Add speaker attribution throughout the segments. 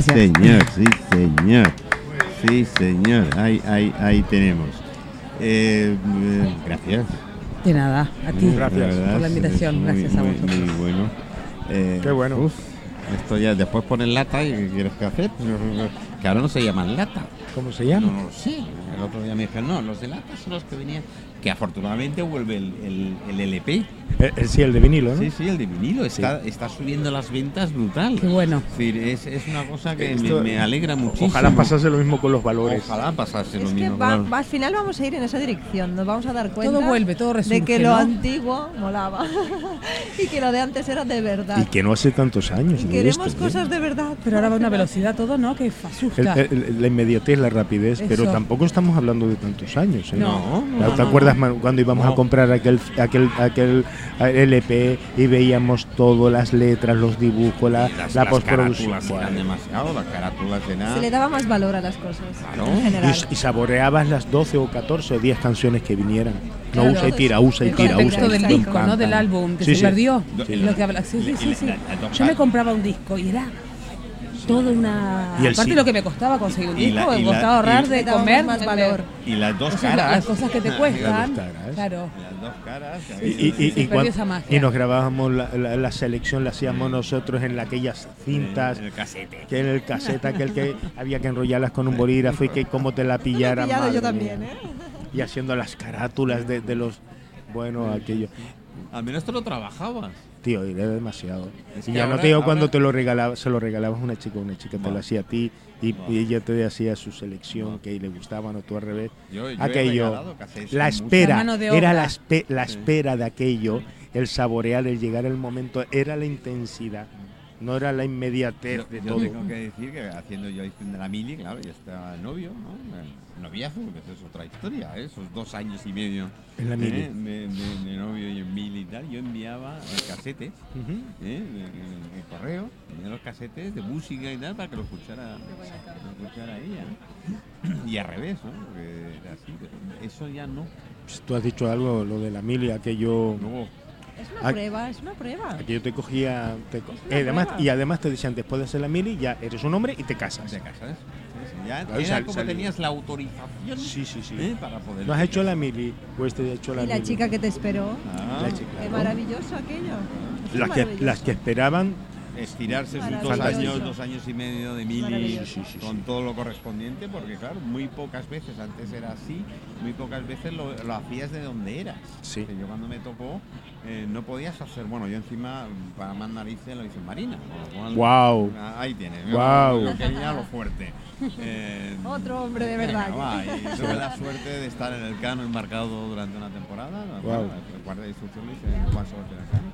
Speaker 1: Sí, señor, sí, señor. Sí, señor. Ahí, ahí, ahí tenemos. Eh, eh, gracias.
Speaker 2: De nada, a ti.
Speaker 3: Gracias.
Speaker 1: La
Speaker 2: por la invitación,
Speaker 1: muy,
Speaker 2: gracias a vosotros.
Speaker 1: Muy bueno. Eh,
Speaker 3: Qué bueno.
Speaker 1: uf, esto ya después ponen lata y ¿qué quieres que hacer? Que ahora no se llaman lata.
Speaker 3: ¿Cómo se llama?
Speaker 1: no lo sé. El otro día me dijeron, no, los de lata son los que venían. Que afortunadamente vuelve el, el, el LP.
Speaker 3: Eh, eh, sí, el de vinilo, ¿no?
Speaker 1: Sí, sí, el de vinilo. Está, está subiendo las ventas brutal.
Speaker 2: Qué bueno.
Speaker 1: Es decir, es, es una cosa que
Speaker 3: Esto-
Speaker 1: me, me alegra muchísimo.
Speaker 3: Ojalá pasase lo mismo con los valores.
Speaker 1: Ojalá pasase lo
Speaker 4: Es que
Speaker 1: mismo.
Speaker 4: va-
Speaker 1: claro.
Speaker 4: al final vamos a ir en esa dirección, nos vamos a dar cuenta
Speaker 2: Todo vuelve, todo resurge,
Speaker 4: de que lo
Speaker 2: ¿no?
Speaker 4: antiguo molaba y que lo de antes era de verdad.
Speaker 3: Y que no hace tantos años.
Speaker 4: Y
Speaker 3: de
Speaker 4: queremos
Speaker 3: esto, ¿eh?
Speaker 4: cosas de verdad.
Speaker 2: Pero ahora va a una velocidad todo, ¿no? Que
Speaker 3: El-
Speaker 2: asusta.
Speaker 3: el- la inmediatez, la rapidez, pero
Speaker 2: Eso.
Speaker 3: tampoco estamos hablando de tantos años. ¿eh?
Speaker 2: No,
Speaker 1: no,
Speaker 3: ¿Te
Speaker 1: no,
Speaker 3: acuerdas cuando íbamos
Speaker 1: No.
Speaker 3: a comprar aquel, aquel, aquel eh, LP y veíamos todo, las letras, los dibujos, la,
Speaker 1: las,
Speaker 3: la
Speaker 1: las
Speaker 3: postproducción?
Speaker 1: carátulas eran demasiado, las carátulas eran...
Speaker 4: Se le daba más valor a las cosas
Speaker 1: Claro.
Speaker 4: en general.
Speaker 3: Y, y saboreabas las 12 o 14 o 10 canciones que vinieran. No
Speaker 2: Claro.
Speaker 3: usa y tira, usa y
Speaker 4: El
Speaker 3: tira, usa y
Speaker 2: del
Speaker 3: tira.
Speaker 2: disco, ¿no? Del álbum que
Speaker 3: Sí,
Speaker 2: se
Speaker 3: sí.
Speaker 2: perdió.
Speaker 1: Sí.
Speaker 2: Lo que habla- sí, sí, sí, sí. Yo me compraba un disco y era toda una.
Speaker 3: Y
Speaker 2: Aparte
Speaker 3: sí.
Speaker 2: lo que me costaba conseguir un disco, me costaba ahorrar de comer.
Speaker 4: más valor.
Speaker 1: Y las dos
Speaker 2: Cosas-
Speaker 1: caras.
Speaker 2: Las cosas que te cuestan.
Speaker 3: caras.
Speaker 2: Claro.
Speaker 1: Las dos caras.
Speaker 3: Y, y- y- y
Speaker 2: esa
Speaker 3: nos grabábamos la, la- la selección, la hacíamos nosotros en la- aquellas cintas,
Speaker 1: En el casete.
Speaker 3: que en el caseta, aquel que había que enrollarlas con un bolígrafo y que cómo te la pillara.
Speaker 4: yo también. ¿eh?
Speaker 3: Y haciendo las carátulas de, de los. Bueno, aquello.
Speaker 1: Al menos te lo trabajabas.
Speaker 3: Tío, era demasiado.
Speaker 1: Es
Speaker 3: y ya no te digo cuando te lo regalabas, se lo regalabas a una chica, una chica te lo hacía a ti y, y ella te hacía su selección que le gustaban o tú al revés.
Speaker 1: Yo- yo he
Speaker 3: aquello, la espera,
Speaker 2: La
Speaker 3: era la, espe- la
Speaker 1: Sí.
Speaker 3: espera de aquello, el saborear, el llegar el momento, era la intensidad, no era la inmediatez
Speaker 1: Yo,
Speaker 3: de
Speaker 1: yo
Speaker 3: todo.
Speaker 1: tengo que decir que haciendo yo de la mili, claro, ya está novio, ¿no? Eh, Noviazgo, que eso es otra historia, ¿eh? esos dos años y medio
Speaker 3: En la
Speaker 1: ¿eh?
Speaker 3: mili.
Speaker 1: de, de- de novio y en mili y tal, yo enviaba eh, casetes. ¿eh? en el correo, enviaba los casetes de música y tal para que lo escuchara, lo escuchara ella. Y al revés, ¿no? Porque era así, pero eso ya no.
Speaker 3: Pues tú has dicho algo, lo de la mili, aquello,
Speaker 1: No,
Speaker 4: Es una prueba, es una prueba.
Speaker 3: te cogía, te co-
Speaker 4: Es una
Speaker 3: eh, además, y además te decían, después de hacer la mili, ya eres un hombre y te casas.
Speaker 1: de casas. Sí, sí, Ya
Speaker 3: Claro,
Speaker 1: era
Speaker 3: sal-
Speaker 1: como tenías la autorización
Speaker 3: Sí, sí, sí.
Speaker 1: ¿eh? para poder.
Speaker 3: ¿No has hecho la mili? Pues te he hecho la
Speaker 4: Y la
Speaker 3: mili.
Speaker 4: chica que te esperó.
Speaker 1: Ah,
Speaker 3: La chica.
Speaker 4: Qué maravilloso aquello.
Speaker 3: Las que, las que esperaban
Speaker 1: estirarse sus dos años, dos años y medio de mili.
Speaker 3: Sí,
Speaker 1: con todo lo correspondiente, porque claro, muy pocas veces, antes era así, muy pocas veces lo, lo hacías de donde eras.
Speaker 3: Sí.
Speaker 1: Que yo cuando me tocó eh, no podías hacer, bueno, yo encima para más narices lo hice en Marina. cual,
Speaker 3: Guau.
Speaker 1: ah, Ahí tienes.
Speaker 3: Guau.
Speaker 1: Yo quería lo fuerte. Eh,
Speaker 4: Otro hombre de
Speaker 1: venga,
Speaker 4: verdad.
Speaker 1: va, y tuve la suerte de estar en el cano embarcado durante una temporada.
Speaker 3: Guau.
Speaker 1: El guardia de instrucción lo hice en Elcano.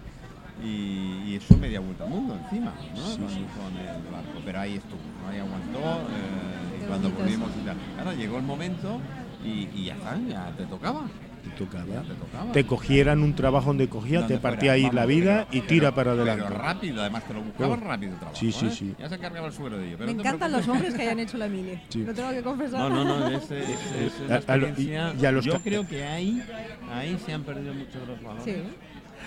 Speaker 1: Y, y eso media vuelta al mundo encima, ¿no?
Speaker 3: Sí,
Speaker 1: con,
Speaker 3: sí.
Speaker 1: con el barco. Pero ahí estuvo, ¿no? ahí aguantó. eh, y cuando volvimos y tal. Claro, llegó el momento y, y ya está, ya te tocaba.
Speaker 3: te tocaba.
Speaker 1: Ya te tocaba.
Speaker 3: Te cogieran un trabajo donde cogía,
Speaker 1: Donde
Speaker 3: te
Speaker 1: fuera,
Speaker 3: partía ahí
Speaker 1: vamos,
Speaker 3: la vida
Speaker 1: pero-
Speaker 3: y tira
Speaker 1: pero-
Speaker 3: para adelante.
Speaker 1: Pero rápido, además te lo buscaban rápido el trabajo.
Speaker 3: Sí, sí,
Speaker 1: ¿eh?
Speaker 3: sí.
Speaker 1: Ya se encargaba el suegro de ello. pero
Speaker 4: Me
Speaker 1: no
Speaker 4: encantan los hombres que hayan hecho la mili.
Speaker 3: Sí.
Speaker 4: Lo tengo que confesar.
Speaker 1: No, no, no, es, es- es una
Speaker 3: A- a lo- y-
Speaker 1: experiencia.
Speaker 3: y a los
Speaker 1: Yo creo que ahí, ahí se han perdido muchos de los valores.
Speaker 4: Sí.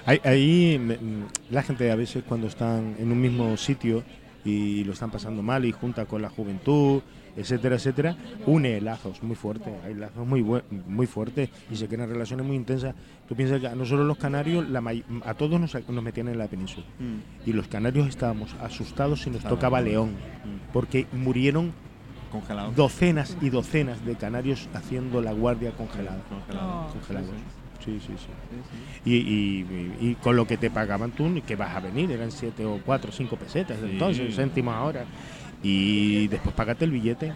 Speaker 3: Ahí, mm, la gente a veces cuando están en un mismo sitio y lo están pasando mal y junta con la juventud, etcétera, etcétera, une lazos muy fuertes, hay lazos muy muy fuertes y se crean relaciones muy intensas. Tú piensas que a nosotros los canarios, la a todos nos, nos metían en la península
Speaker 1: Mm.
Speaker 3: y los canarios estábamos asustados si nos tocaba León,
Speaker 1: Mm.
Speaker 3: porque murieron
Speaker 1: Congelado.
Speaker 3: docenas y docenas de canarios haciendo la guardia congelada.
Speaker 1: Congelado.
Speaker 3: Congelados. Sí, sí, sí.
Speaker 1: Sí, sí.
Speaker 3: Y, y- y- con lo que te pagaban tú, que vas a venir, eran 7 o 4 o 5 pesetas, entonces, céntimos ahora. Y después pagate el billete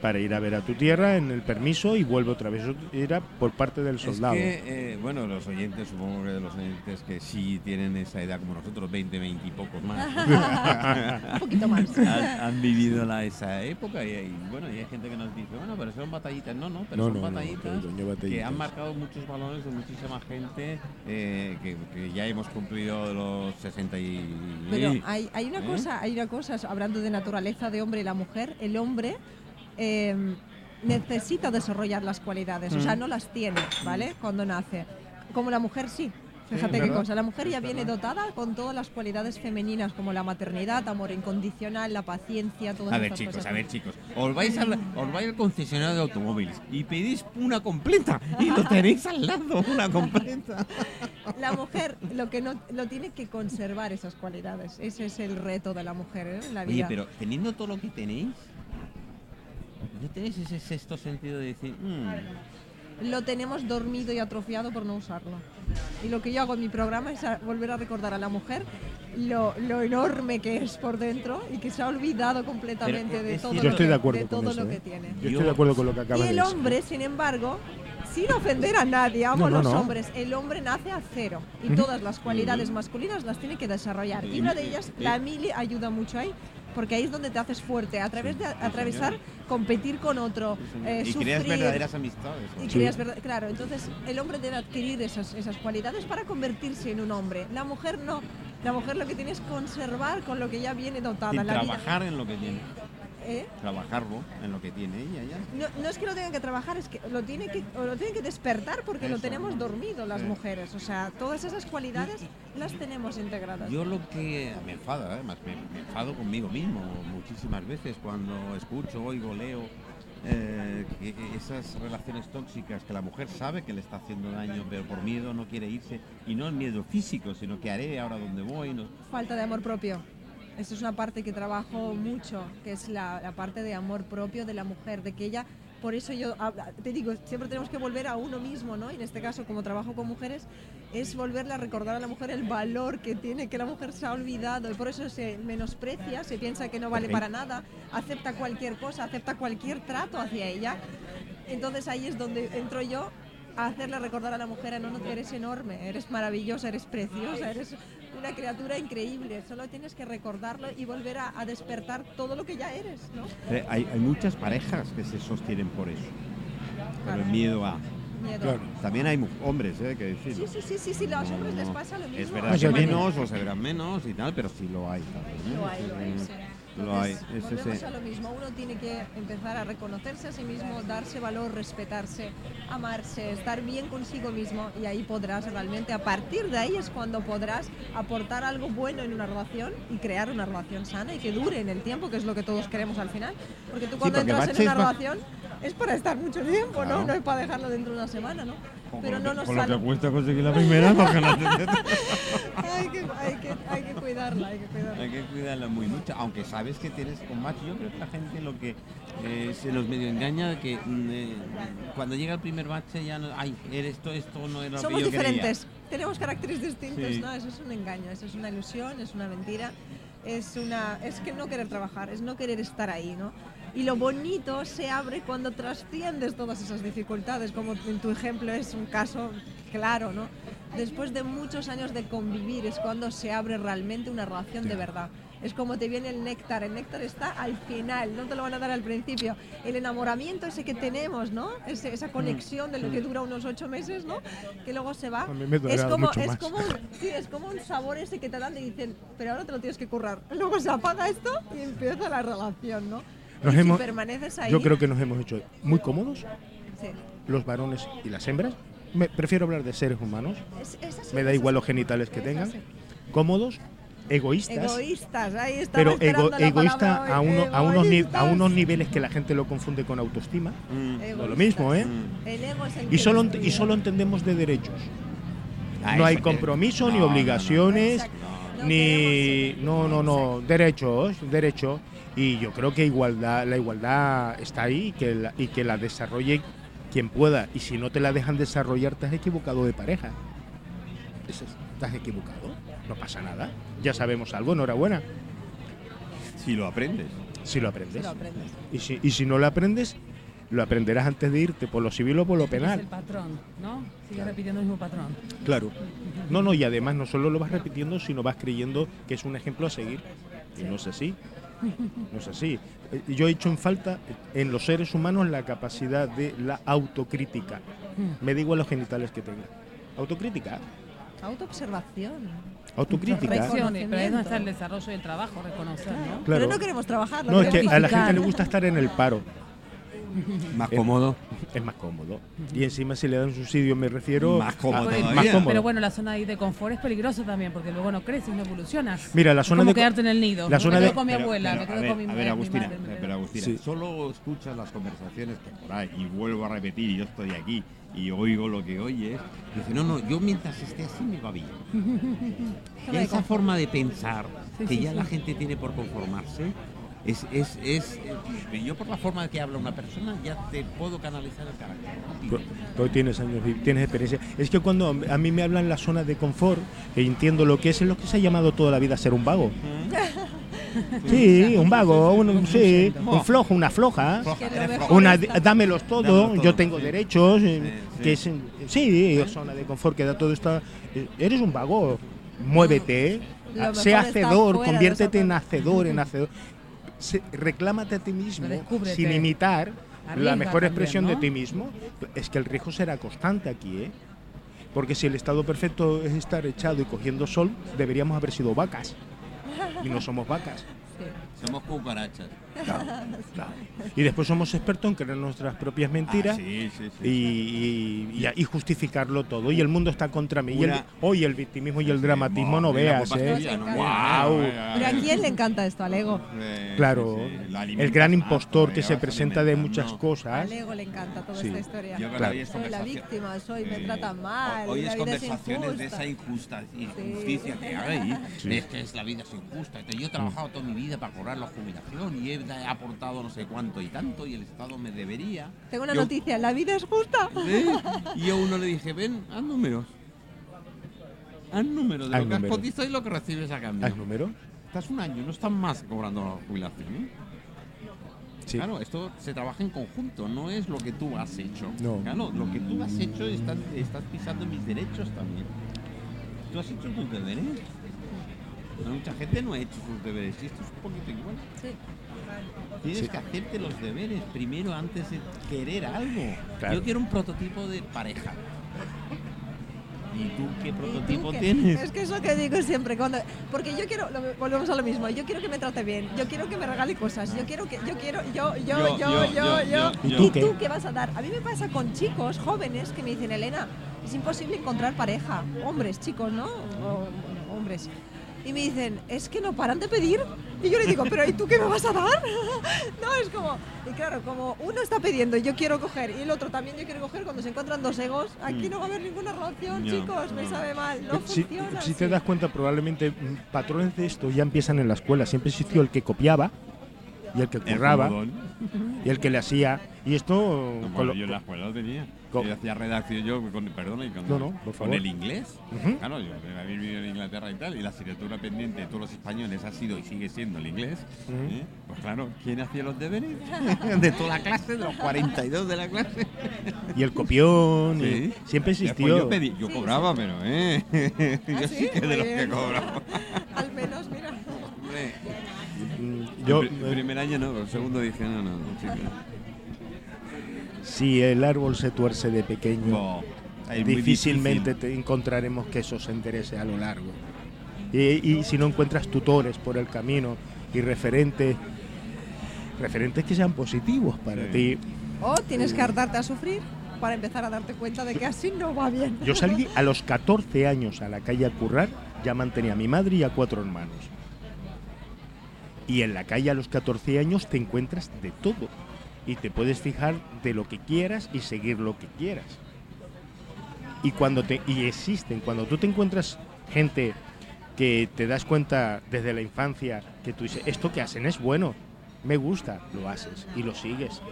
Speaker 3: para ir a ver a tu tierra en el permiso y vuelve otra vez. Era por parte del soldado.
Speaker 1: Es que, eh, bueno, los oyentes, supongo que de los oyentes que sí tienen esa edad como nosotros, 20, 20 y pocos más,
Speaker 4: Un poquito más.
Speaker 1: han, han vivido la, esa época y, y, bueno, y hay gente que nos dice, bueno, pero son batallitas. No, no, pero
Speaker 3: No,
Speaker 1: son
Speaker 3: no, no,
Speaker 1: batallitas
Speaker 3: coño,
Speaker 1: que han marcado muchos valores de muchísima gente eh, que, que ya hemos cumplido los 60 y...
Speaker 4: Pero hay, hay una
Speaker 1: ¿Eh?
Speaker 4: cosa, hay una cosa, hablando de naturaleza de hombre y la mujer, el hombre eh, necesita desarrollar las cualidades, o sea,
Speaker 1: Mm.
Speaker 4: no las tiene, ¿vale? Cuando nace. Como la mujer sí. Fíjate qué cosa. La mujer ya viene dotada con todas las cualidades femeninas como la maternidad, amor incondicional, la paciencia, todas
Speaker 1: A ver, chicos,
Speaker 4: cosas.
Speaker 1: a ver, chicos. Os vais, al, os vais al concesionario de automóviles y pedís una completa y lo tenéis al lado, una completa.
Speaker 4: La mujer lo que no lo tiene que conservar esas cualidades. Ese es el reto de la mujer ¿eh? en la
Speaker 1: Oye,
Speaker 4: vida.
Speaker 1: pero teniendo todo lo que tenéis, ¿no tenéis ese sexto sentido de decir, "Mm,
Speaker 4: Lo tenemos dormido y atrofiado por no usarlo. Y lo que yo hago en mi programa es a- volver a recordar a la mujer lo, lo enorme que es por dentro y que se ha olvidado completamente de todo.
Speaker 3: Yo
Speaker 4: lo,
Speaker 3: estoy
Speaker 4: que,
Speaker 3: de acuerdo
Speaker 4: de
Speaker 3: con
Speaker 4: todo
Speaker 3: eso,
Speaker 4: lo
Speaker 3: ¿eh?
Speaker 4: que tiene.
Speaker 3: Yo estoy de acuerdo con lo que
Speaker 4: Y
Speaker 3: acabas de
Speaker 4: el
Speaker 3: decir.
Speaker 4: hombre, sin embargo, sin ofender a nadie, amo
Speaker 3: No,
Speaker 4: a
Speaker 3: no,
Speaker 4: los
Speaker 3: no.
Speaker 4: hombres, el hombre nace a cero y todas las cualidades masculinas las tiene que desarrollar. Y una de ellas, la mili, ayuda mucho ahí, porque ahí es donde te haces fuerte, a través de atravesar, competir con otro, eh,
Speaker 1: y
Speaker 4: sufrir.
Speaker 1: creas verdaderas amistades.
Speaker 4: Y creas verdad- claro, entonces el hombre debe adquirir esas, esas cualidades para convertirse en un hombre. La mujer no. La mujer lo que tiene es conservar con lo que ya viene dotada.
Speaker 1: Y
Speaker 4: la vida.
Speaker 1: trabajar en lo que tiene.
Speaker 4: ¿Eh?
Speaker 1: Trabajarlo en lo que tiene ella ya.
Speaker 4: No, no es que lo tengan que trabajar, es que lo tienen que, o lo tienen que despertar porque lo
Speaker 1: Eso,
Speaker 4: tenemos
Speaker 1: ¿no?
Speaker 4: dormido las
Speaker 1: Sí.
Speaker 4: mujeres. O sea, todas esas cualidades las tenemos integradas.
Speaker 1: Yo lo que me enfada, además, me, me enfado conmigo mismo muchísimas veces cuando escucho, oigo, leo eh, que esas relaciones tóxicas que la mujer sabe que le está haciendo daño, pero por miedo no quiere irse y no es miedo físico, sino que haré ahora donde voy. No.
Speaker 4: Falta de amor propio. Esa es una parte que trabajo mucho, que es la, la parte de amor propio de la mujer, de que ella, por eso yo te digo, siempre tenemos que volver a uno mismo, ¿no? Y en este caso, como trabajo con mujeres, es volverle a recordar a la mujer el valor que tiene, que la mujer se ha olvidado y por eso se menosprecia, se piensa que no vale para nada, acepta cualquier cosa, acepta cualquier trato hacia ella. Entonces ahí es donde entro yo hacerle recordar a la mujer, no, no, eres enorme, eres maravillosa, eres preciosa, eres una criatura increíble. Solo tienes que recordarlo y volver a, a despertar todo lo que ya eres, ¿no?
Speaker 1: Eh, Hay, hay muchas parejas que se sostienen por eso, por el miedo a...
Speaker 4: Miedo.
Speaker 3: Claro.
Speaker 1: También hay mu- hombres, ¿eh? que decirlo.
Speaker 4: Sí, sí, sí, sí, sí, a los
Speaker 1: No,
Speaker 4: hombres les
Speaker 1: no.
Speaker 4: pasa lo mismo.
Speaker 1: Es verdad que
Speaker 3: sí,
Speaker 1: menos o se verán menos y tal, pero sí lo hay. también, ¿eh?
Speaker 4: Lo hay, lo hay,
Speaker 1: Lo hay.
Speaker 4: Volvemos a lo mismo. Uno tiene que empezar a reconocerse a sí mismo, darse valor, respetarse, amarse, estar bien consigo mismo y ahí podrás realmente, a partir de ahí es cuando podrás aportar algo bueno en una relación y crear una relación sana y que dure en el tiempo, que es lo que todos queremos al final. Porque tú cuando
Speaker 1: porque
Speaker 4: entras en una relación es para estar mucho tiempo,
Speaker 1: Claro.
Speaker 4: ¿no? No es para dejarlo dentro de una semana, ¿no? Pero no nos
Speaker 1: Con lo
Speaker 4: sale.
Speaker 1: que cuesta conseguir la primera, porque no te-
Speaker 4: Hay que, hay, que, hay que cuidarla, hay que cuidarla.
Speaker 1: hay que cuidarla muy mucho. Aunque sabes que tienes con macho, yo creo que la gente lo que eh, se nos medio engaña que mm, eh, cuando llega el primer bache ya no, ay, esto, esto no era lo
Speaker 4: Somos
Speaker 1: que yo
Speaker 4: diferentes, tenemos caracteres distintos,
Speaker 1: Sí.
Speaker 4: ¿no? Eso es un engaño, eso es una ilusión, es una mentira, es una es que no querer trabajar, es no querer estar ahí, ¿no? Y lo bonito se abre cuando trasciendes todas esas dificultades, como en tu ejemplo es un caso claro, ¿no? Después de muchos años de convivir es cuando se abre realmente una relación de verdad. Es como te viene el néctar, el néctar está al final, no te lo van a dar al principio. El enamoramiento ese que tenemos, ¿no? Ese- esa conexión de lo que dura unos ocho meses, ¿no? Que luego se va.
Speaker 3: A mí me
Speaker 4: es como,
Speaker 3: mucho
Speaker 4: es
Speaker 3: más.
Speaker 4: como, sí, es como un sabor ese que te dan y dicen, pero ahora te lo tienes que currar. Luego se apaga esto y empieza la relación, ¿no?
Speaker 3: Nos hemos-
Speaker 4: si permaneces ahí.
Speaker 3: Yo creo que nos hemos hecho muy cómodos,
Speaker 4: sí.
Speaker 3: los varones y las hembras. Me, prefiero hablar de seres humanos.
Speaker 4: Es- es así,
Speaker 3: Me da igual
Speaker 4: así.
Speaker 3: los genitales que
Speaker 4: Es
Speaker 3: tengan.
Speaker 4: así.
Speaker 3: Cómodos, egoístas.
Speaker 4: Egoístas, ahí está.
Speaker 3: pero ego- egoísta a, uno- a, unos a unos niveles que la gente lo confunde con autoestima.
Speaker 1: Mm,
Speaker 3: No lo mismo, ¿eh?
Speaker 1: mm.
Speaker 4: El ego es el
Speaker 3: Y solo, y solo entendemos de derechos.
Speaker 1: Ah,
Speaker 3: no hay
Speaker 1: que-
Speaker 3: compromiso, ni
Speaker 1: no, no, no.
Speaker 3: obligaciones.
Speaker 4: No
Speaker 3: ni... No, no, no, derechos, derechos. Y yo creo que igualdad, la igualdad está ahí y que la, y que la desarrolle quien pueda. Y si no te la dejan desarrollar, te has equivocado de pareja. Estás equivocado, no pasa nada. Ya sabemos algo, enhorabuena,
Speaker 1: Si lo aprendes.
Speaker 3: si lo aprendes.
Speaker 4: lo aprendes.
Speaker 3: Y si, y si no lo aprendes, lo aprenderás antes de irte, por lo civil o por lo
Speaker 2: Es el
Speaker 3: penal.
Speaker 2: patrón, ¿no? Sigue repitiendo el mismo patrón.
Speaker 3: Claro. No, no, y además no solo lo vas repitiendo, sino vas creyendo que es un ejemplo a seguir. Y no es así. No es así. Eh, Yo he hecho en falta en los seres humanos la capacidad de la autocrítica. Me da igual los genitales que tenga. Autocrítica.
Speaker 4: Autoobservación.
Speaker 3: Autocrítica.
Speaker 2: Pero ahí
Speaker 4: Reconocimiento.
Speaker 2: está el desarrollo del trabajo, reconocer, ¿no?
Speaker 3: Claro.
Speaker 4: Pero no queremos trabajar.
Speaker 3: No, es que a la gente le gusta estar en el paro.
Speaker 1: Más
Speaker 3: Eh,
Speaker 1: cómodo.
Speaker 3: Es más cómodo. Y encima si le dan subsidio me refiero
Speaker 1: Más cómodo
Speaker 3: a- más cómodo.
Speaker 2: Pero bueno, la zona ahí de confort es peligrosa también, porque luego no creces, no evolucionas.
Speaker 3: Mira, la
Speaker 2: Es
Speaker 3: zona
Speaker 2: como
Speaker 3: de
Speaker 2: quedarte en el nido.
Speaker 3: la
Speaker 2: me
Speaker 3: zona
Speaker 2: quedo
Speaker 3: de-
Speaker 2: con mi
Speaker 1: Pero-
Speaker 2: abuela,
Speaker 1: pero,
Speaker 2: me
Speaker 1: a
Speaker 2: quedo
Speaker 1: ver,
Speaker 2: con mi,
Speaker 1: a ver,
Speaker 2: mi
Speaker 1: Agustina,
Speaker 2: madre, me quedo-
Speaker 1: pero Agustina,
Speaker 3: Sí.
Speaker 1: solo escuchas las conversaciones que por ahí, y vuelvo a repetir, y yo estoy aquí y oigo lo que oyes, dice, no, no, yo mientras esté así me va bien. Y esa forma de pensar
Speaker 2: Sí,
Speaker 1: que
Speaker 2: sí,
Speaker 1: ya
Speaker 2: sí.
Speaker 1: la gente tiene por conformarse, es, es, es, eh, yo por la forma que habla una persona ya te puedo canalizar el carácter. rápido.
Speaker 3: Tú- tienes años, tienes experiencia. Es que cuando a mí me hablan la zona de confort, que entiendo lo que es, es lo que se ha llamado toda la vida ser un vago. Sí, un vago, un, sí, un flojo, una floja. Una, dámelos todo, yo tengo derechos, eh,
Speaker 1: Sí,
Speaker 3: que es, sí, zona de confort que da todo esto. eh, Eres un vago, muévete, sé hacedor,
Speaker 4: de
Speaker 3: conviértete en hacedor, en hacedor. Se- reclámate a ti mismo,
Speaker 2: Descúbrete.
Speaker 3: sin imitar la mejor
Speaker 2: también,
Speaker 3: expresión de ti mismo. Es que el riesgo será constante aquí, ¿eh? Porque si el estado perfecto es estar echado y cogiendo sol, deberíamos haber sido vacas. Y no somos vacas.
Speaker 1: Somos cucarachas.
Speaker 3: Y después somos expertos en creer nuestras propias mentiras
Speaker 1: Ah, sí, sí, sí.
Speaker 3: y, y- y- y justificarlo todo. Y el mundo está contra mí. Y el- hoy el victimismo y el dramatismo no veas, ¿eh?
Speaker 1: tuya, no eh,
Speaker 4: Pero a
Speaker 1: eh,
Speaker 4: quién le encanta esto, al ego.
Speaker 1: eh,
Speaker 3: Claro,
Speaker 1: sí, sí, la
Speaker 3: el gran impostor que se presenta de muchas cosas.
Speaker 4: Al ego le encanta toda
Speaker 3: Sí.
Speaker 4: esta historia.
Speaker 1: Yo
Speaker 3: Claro.
Speaker 4: Soy la víctima, soy, me
Speaker 1: Sí.
Speaker 4: tratan mal,
Speaker 1: Hoy
Speaker 4: la
Speaker 1: es conversaciones de
Speaker 4: injusta.
Speaker 1: esa injusta, injusticia que hay.
Speaker 3: Sí.
Speaker 1: Es que es la vida es injusta. Entonces, yo he trabajado toda mi vida para cobrar la jubilación y he da- aportado no sé cuánto y tanto y el Estado me debería.
Speaker 4: Tengo una
Speaker 1: Yo-
Speaker 4: noticia, la vida es justa.
Speaker 1: ¿Eh? Y yo a uno le dije, ven, haz números. Haz números de
Speaker 3: Haz
Speaker 1: lo que has cotizado y lo que recibes a cambio.
Speaker 3: ¿Al número?
Speaker 1: Estás un año, no estás más cobrando la jubilación. ¿eh?
Speaker 3: Sí.
Speaker 1: Claro, esto se trabaja en conjunto, no es lo que tú has hecho.
Speaker 3: No.
Speaker 1: Claro, lo que tú has hecho estás, estás pisando mis derechos también. Tú has hecho tus deberes. Mucha gente no ha hecho sus deberes y esto es un poquito igual.
Speaker 4: Sí.
Speaker 1: Tienes
Speaker 3: Sí.
Speaker 1: que hacerte los deberes primero antes de querer algo.
Speaker 3: Claro.
Speaker 1: Yo quiero un prototipo de pareja. ¿Y tú qué
Speaker 4: ¿Y tú
Speaker 1: prototipo
Speaker 4: qué?
Speaker 1: tienes?
Speaker 4: Es que es lo que digo siempre, cuando, porque yo quiero, lo- volvemos a lo mismo, yo quiero que me trate bien, yo quiero que me regale cosas, yo quiero que, yo quiero, yo, yo, yo, yo, yo, yo.
Speaker 3: ¿Y
Speaker 4: ¿Y
Speaker 3: tú
Speaker 4: tú,
Speaker 3: qué?
Speaker 4: qué vas a dar? A mí me pasa con chicos jóvenes que me dicen, Elena, es imposible encontrar pareja, hombres, chicos, ¿no? O, bueno, hombres. Y me dicen, es que no paran de pedir. Y yo le digo, pero ¿y tú qué me vas a dar? no, es como, y claro, como uno está pidiendo, yo quiero coger, y el otro también yo quiero coger, cuando se encuentran dos egos, aquí
Speaker 1: Mm.
Speaker 4: no va a haber ninguna relación,
Speaker 1: No,
Speaker 4: chicos, me
Speaker 1: no.
Speaker 4: sabe mal, no
Speaker 3: si,
Speaker 4: funciona.
Speaker 3: si te
Speaker 4: así.
Speaker 3: das cuenta, probablemente mm, patrones de esto ya empiezan en la escuela. Siempre existió el que copiaba y el que curraba y el que le hacía. Y esto.
Speaker 1: Como
Speaker 3: con lo-
Speaker 1: yo en la escuela lo tenía. Yo hacía redacción yo, con, perdona, y con,
Speaker 3: No, no, por
Speaker 1: con
Speaker 3: favor.
Speaker 1: el inglés. Claro, yo había vivido en Inglaterra y tal, y la asignatura pendiente de todos los españoles ha sido y sigue siendo el inglés. ¿eh? Pues claro, ¿quién hacía los deberes? de toda la clase, de los 42 de la clase.
Speaker 3: Y el copión. y siempre
Speaker 1: Después
Speaker 3: existió.
Speaker 1: yo, pedí- yo
Speaker 4: Sí,
Speaker 1: cobraba, pero ¿eh? yo
Speaker 4: ¿Ah,
Speaker 1: sí,
Speaker 4: sí?
Speaker 1: que de los que cobraba.
Speaker 4: Al menos, mira.
Speaker 3: Yo,
Speaker 1: el
Speaker 3: eh,
Speaker 1: primer año no, el segundo dije, no, no,
Speaker 3: si el árbol se tuerce de pequeño,
Speaker 1: No,
Speaker 3: difícilmente
Speaker 1: difícil.
Speaker 3: te encontraremos que eso se enderece a lo largo. Y, y si no encuentras tutores por el camino y referentes, referentes que sean positivos para
Speaker 1: Sí.
Speaker 3: ti.
Speaker 4: O tienes que hartarte a sufrir para empezar a darte cuenta de que así no va bien.
Speaker 3: Yo salí a los 14 años a la calle a currar, ya mantenía a mi madre y a cuatro hermanos. Y en la calle a los 14 años te encuentras de todo. Y te puedes fijar de lo que quieras y seguir lo que quieras. Y cuando te y existen, cuando tú te encuentras gente que te das cuenta desde la infancia que tú dices, esto que hacen es bueno, me gusta, lo haces y lo sigues.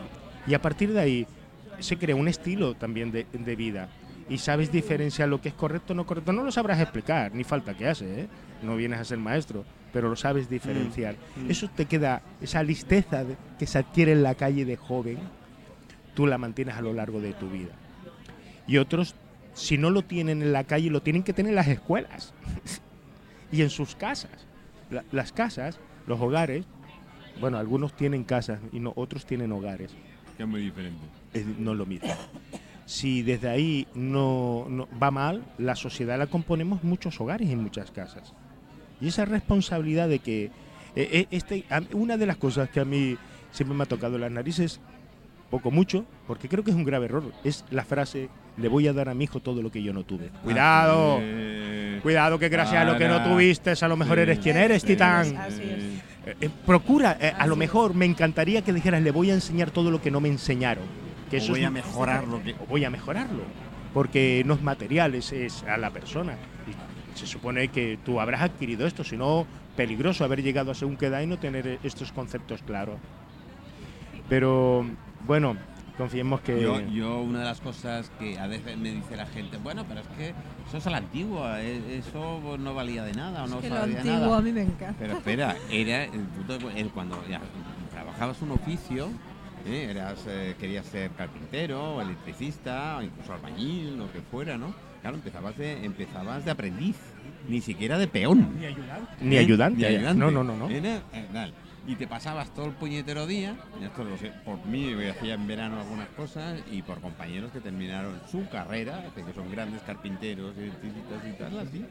Speaker 3: Y a partir de ahí se crea un estilo también de, de vida. Y sabes diferenciar lo que es correcto o no correcto. No lo sabrás explicar, ni falta que hace, ¿eh? No vienes a ser maestro, pero lo sabes diferenciar.
Speaker 1: mm.
Speaker 3: Eso te queda, esa listeza de- que se adquiere en la calle de joven, tú la mantienes a lo largo de tu vida. Y otros, si no lo tienen en la calle, lo tienen que tener en las escuelas y en sus casas. La- las casas, los hogares, bueno, algunos tienen casas y no, otros tienen hogares
Speaker 1: Que es muy diferente.
Speaker 3: es no es lo mismo. Si desde ahí no, no- va mal, la sociedad la componemos muchos hogares y muchas casas. Y esa responsabilidad de que eh, eh, este, una de las cosas que a mí siempre me ha tocado las narices, poco mucho, porque creo que es un grave error. Es la frase, le voy a dar a mi hijo todo lo que yo no tuve. Cuidado,
Speaker 1: Eh,
Speaker 3: cuidado que gracias a lo que no tuviste, a lo mejor
Speaker 1: Sí.
Speaker 3: eres quien eres,
Speaker 1: Sí,
Speaker 3: titán.
Speaker 4: Así es.
Speaker 3: Eh, eh, procura, eh, a lo mejor me encantaría que dijeras, le voy a enseñar todo lo que no me enseñaron. Que
Speaker 1: O
Speaker 3: eso
Speaker 1: voy
Speaker 3: es
Speaker 1: a mejorar lo que.
Speaker 3: o voy a mejorarlo. Porque no es material, es, es a la persona. Y se supone que tú habrás adquirido esto, si no, peligroso haber llegado a según qué edad y no tener estos conceptos claros. Pero bueno, confiemos que.
Speaker 1: Yo, yo, una de las cosas que a veces me dice la gente, bueno, pero es que eso es a la antigua, eh, eso no valía de nada o no
Speaker 4: que
Speaker 1: valía de
Speaker 4: antiguo
Speaker 1: nada.
Speaker 4: a mí me encanta.
Speaker 1: Pero espera, era el el cuando ya trabajabas un oficio, ¿eh? eras, eh, querías ser carpintero, o electricista, o incluso albañil, lo que fuera, ¿no? Claro, empezabas de, empezabas de aprendiz, ni siquiera de peón.
Speaker 3: Ni ayudante.
Speaker 1: ¿eh?
Speaker 3: Ni ayudante.
Speaker 1: Ni ayudante.
Speaker 3: No, no, no. no.
Speaker 1: Era, eh. Y te pasabas todo el puñetero día, y esto lo sé, por mí hacía en verano algunas cosas y por compañeros que terminaron su carrera, que son grandes carpinteros, electricistas y tal, así,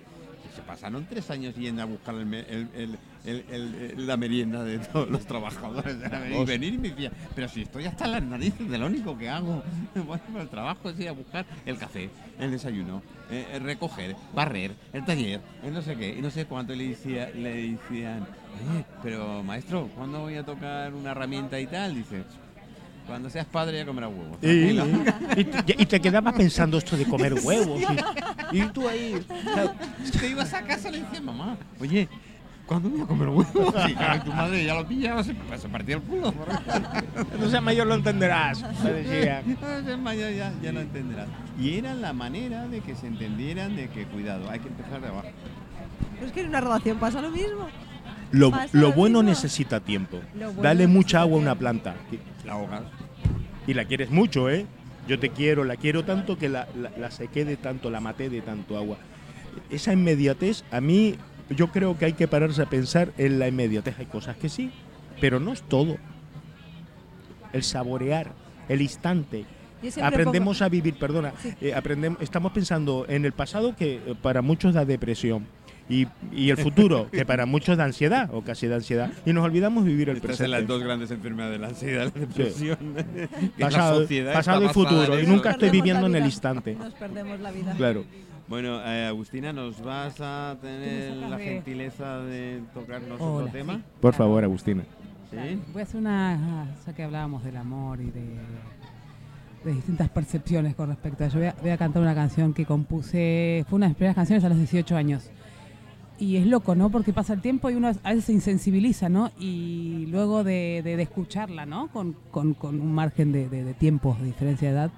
Speaker 1: se pasaron tres años yendo a buscar el el- el- la merienda de todos los trabajadores. Y venir y me decía, pero si estoy hasta las narices de lo único que hago. Bueno, el trabajo es ir a buscar el café, el desayuno, eh, eh, recoger, barrer, el taller, el no sé qué, y no sé cuánto le, decía, le decían, "Eh, pero maestro, ¿cuándo voy a tocar una herramienta y tal? Dice, cuando seas padre ya comerás huevos.
Speaker 3: Y,
Speaker 1: tranquilo".
Speaker 3: y te, y te quedabas pensando esto de comer huevos. Y, y tú ahí.
Speaker 1: te ibas a casa y le decías, mamá, oye, ¿cuándo voy a comer huevos? Y claro, tu madre ya lo pillaba, se, pues, se partía el culo.
Speaker 3: No seas mayor, lo entenderás. Me decía.
Speaker 1: Ser mayor ya, ya lo entenderás. Y era la manera de que se entendieran de que, cuidado, hay que empezar de abajo.
Speaker 4: Pero es que en una relación pasa lo mismo.
Speaker 3: Lo,
Speaker 4: Pasa
Speaker 3: lo
Speaker 4: lo
Speaker 3: bueno
Speaker 4: mismo.
Speaker 3: necesita tiempo.
Speaker 4: Bueno
Speaker 3: Dale mucha agua a una planta.
Speaker 1: La ahogas.
Speaker 3: Y la quieres mucho, ¿eh? Yo te quiero, la quiero tanto que la, la, la sequé de tanto, la maté de tanto agua. Esa inmediatez, a mí, yo creo que hay que pararse a pensar en la inmediatez. Hay cosas que sí, pero no es todo. El saborear, el instante. Aprendemos a vivir, perdona,
Speaker 4: Sí.
Speaker 3: eh, aprendem- estamos pensando en el pasado que eh, para muchos da depresión. Y, y el futuro, que para muchos da ansiedad, o casi da ansiedad. Y nos olvidamos vivir el
Speaker 1: Estas son las
Speaker 3: presente.
Speaker 1: dos grandes enfermedades, la ansiedad y la depresión.
Speaker 3: Pasado, y futuro. Y
Speaker 1: eso.
Speaker 3: nunca estoy viviendo en el instante.
Speaker 4: Nos perdemos la vida.
Speaker 3: Claro.
Speaker 1: Bueno, eh, Agustina, ¿nos vas a tener la gentileza de tocarnos
Speaker 2: Hola,
Speaker 1: otro tema?
Speaker 2: sí.
Speaker 3: Por favor, Agustina.
Speaker 1: ¿Sí?
Speaker 2: Voy a hacer una. Ya que hablábamos del amor y de, de distintas percepciones con respecto a ello, voy a, voy a cantar una canción que compuse. Fue una de las primeras canciones a los 18 años. Y es loco, ¿no? Porque pasa el tiempo y uno a veces se insensibiliza, ¿no? Y luego de, de- de escucharla, ¿no? Con, con- con un margen de, de, de tiempos, de diferencia de edad,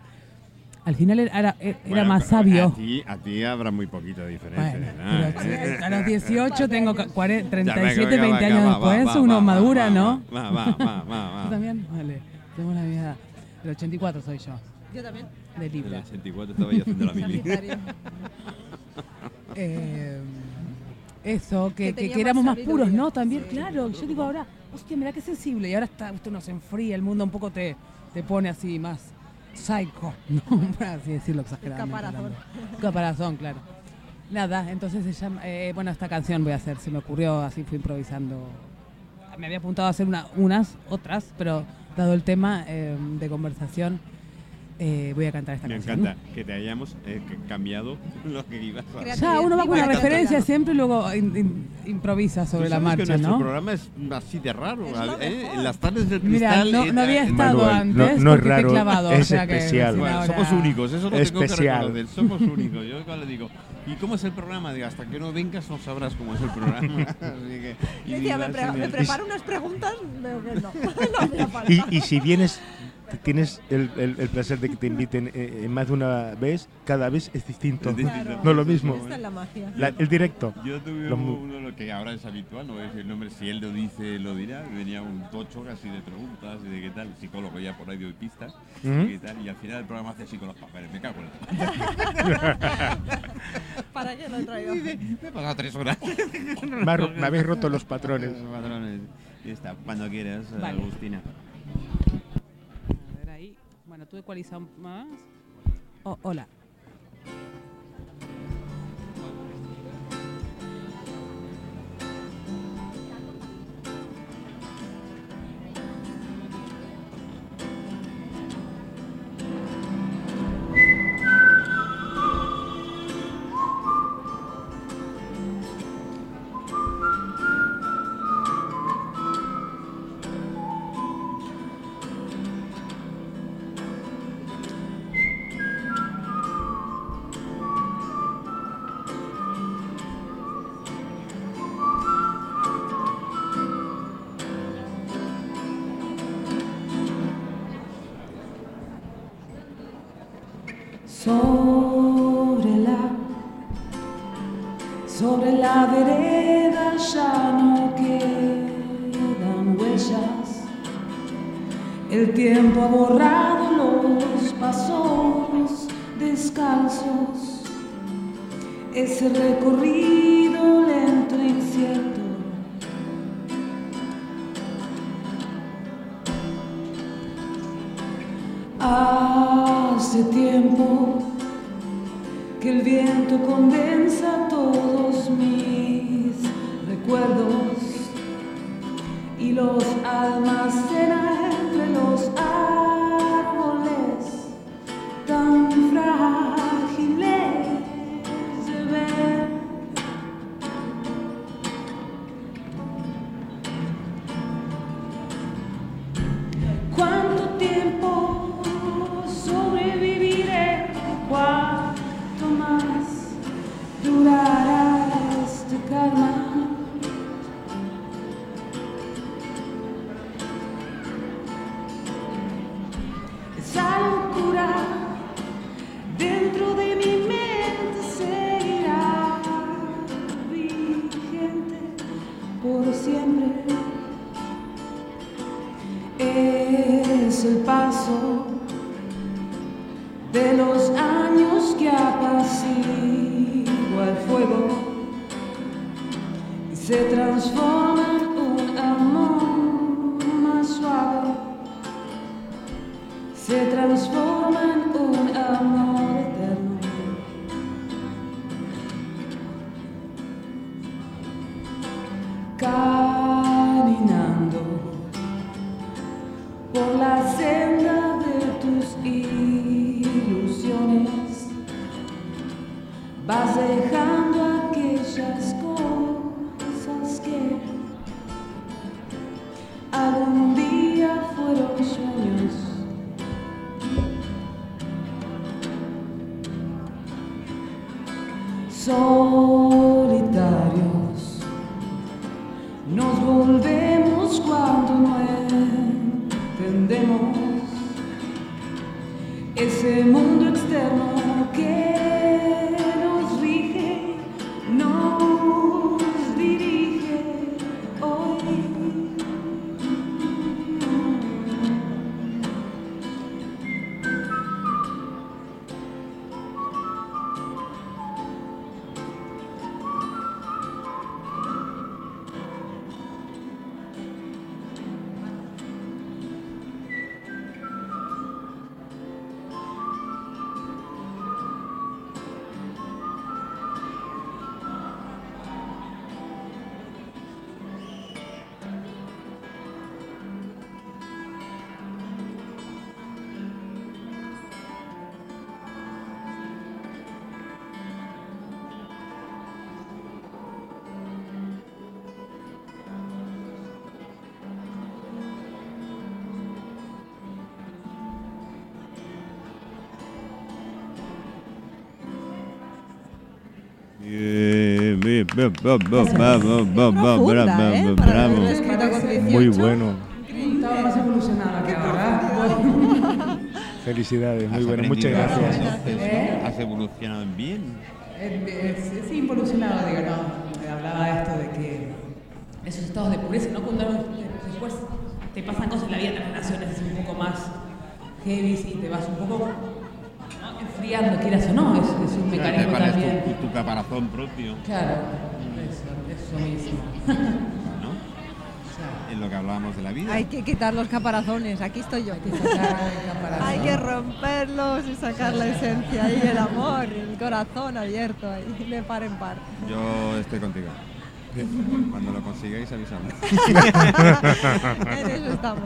Speaker 2: al final era, era, era
Speaker 1: Bueno,
Speaker 2: más sabio.
Speaker 1: A ti, a ti habrá muy poquita diferencia.
Speaker 2: Bueno,
Speaker 1: de edad,
Speaker 2: pero
Speaker 1: ¿eh?
Speaker 2: a los 18 tengo ca- cuare-
Speaker 1: Ya,
Speaker 2: 37,
Speaker 1: venga,
Speaker 2: 20
Speaker 1: venga,
Speaker 2: años
Speaker 1: va,
Speaker 2: después,
Speaker 1: va, va,
Speaker 2: uno
Speaker 1: va,
Speaker 2: madura,
Speaker 1: va,
Speaker 2: ¿no?
Speaker 1: Va, va, va, va, va.
Speaker 2: ¿Tú también? Vale, tenemos la misma edad. El 84 soy yo,
Speaker 4: Yo también.
Speaker 2: de
Speaker 1: En el
Speaker 2: Libra.
Speaker 1: 84 estaba yo haciendo la mili.
Speaker 2: Eh, eso, que,
Speaker 4: Que
Speaker 2: que, éramos
Speaker 4: más
Speaker 2: puros. ¿no? También,
Speaker 4: Sí.
Speaker 2: claro. Yo digo ahora, hostia, mira qué sensible. Y ahora está, usted nos enfría, el mundo un poco te, te pone así más psycho, ¿no? Así decirlo exageradamente.
Speaker 4: Caparazón.
Speaker 2: hablando. Caparazón, claro. Nada, entonces se llama, eh, bueno, esta canción voy a hacer, se me ocurrió, así fui improvisando. Me había apuntado a hacer una, unas, otras, pero dado el tema eh, de conversación, eh, voy a cantar esta
Speaker 1: Me
Speaker 2: canción.
Speaker 1: encanta que te hayamos eh, que cambiado lo que ibas a
Speaker 4: Creativo.
Speaker 2: Ya, uno va con la
Speaker 4: Creatividad.
Speaker 2: referencia siempre y luego in- in- improvisa sobre la
Speaker 1: sabes que
Speaker 2: marcha,
Speaker 1: nuestro
Speaker 2: ¿no?
Speaker 1: programa es así de raro.
Speaker 4: Lo
Speaker 1: ¿eh? En las tardes del
Speaker 2: Mira,
Speaker 1: cristal.
Speaker 2: no, no había estado
Speaker 3: Manuel,
Speaker 2: antes
Speaker 3: no- no es
Speaker 2: porque te he
Speaker 3: raro,
Speaker 2: clavado.
Speaker 3: es
Speaker 2: o sea que
Speaker 3: especial.
Speaker 1: Bueno,
Speaker 2: ahora-
Speaker 1: somos únicos, eso lo tengo
Speaker 3: Especial.
Speaker 1: que reconocer. Somos únicos. Yo cuando digo, ¿y cómo es el programa? Digo, hasta que no vengas no sabrás cómo es el programa. Así que, y
Speaker 4: Decía, me, pre-
Speaker 1: en
Speaker 4: me preparo unas preguntas, que no.
Speaker 3: Y, y si vienes, tienes el, el- el placer de que te inviten eh, eh, más de una vez, cada vez es distinto.
Speaker 1: Es distinto.
Speaker 4: Claro.
Speaker 3: No lo mismo.
Speaker 4: Esta es la magia.
Speaker 3: La- el directo.
Speaker 1: Yo tuve
Speaker 3: Los
Speaker 1: uno, lo que ahora es habitual, no decir el nombre, si él lo dice, lo dirá. Venía un tocho casi de preguntas y de qué tal, psicólogo ya por radio y pistas,
Speaker 3: Ujú.
Speaker 1: y qué tal, y al final el programa hace así con los papeles, me cago en el
Speaker 4: ¿Para qué lo he traído?
Speaker 1: Me he pasado tres horas.
Speaker 3: Me, habéis roto los patrones.
Speaker 1: Los patrones. Y está, cuando quieras,
Speaker 2: Vale.
Speaker 1: Agustina.
Speaker 2: Bueno, tú ecualiza más. Oh, hola. Ese mundo externo que
Speaker 3: Muy bueno.
Speaker 2: Estaba más evolucionada que ahora.
Speaker 3: Felicidades, muy bueno. Muchas gracias.
Speaker 2: ¿Eh?
Speaker 1: Has evolucionado en bien.
Speaker 2: Es, es involucionado, digo, no. Hablaba de esto de que esos estados de pureza, ¿no? Cuando después te pasan cosas en la vida, las relaciones es un poco más heavy y te vas un poco quieras o no, es, es un mecanismo también.
Speaker 1: tu, tu caparazón propio,
Speaker 2: Claro, eso, eso mismo.
Speaker 1: ¿no? En lo que hablábamos de la vida.
Speaker 4: Hay que quitar los caparazones, aquí estoy yo.
Speaker 2: Hay que sacar el.
Speaker 4: Hay que romperlos y sacar la esencia y el amor, el corazón abierto ahí, de par en par.
Speaker 1: Yo estoy contigo. Cuando lo consigáis, avisadme.
Speaker 4: En eso estamos.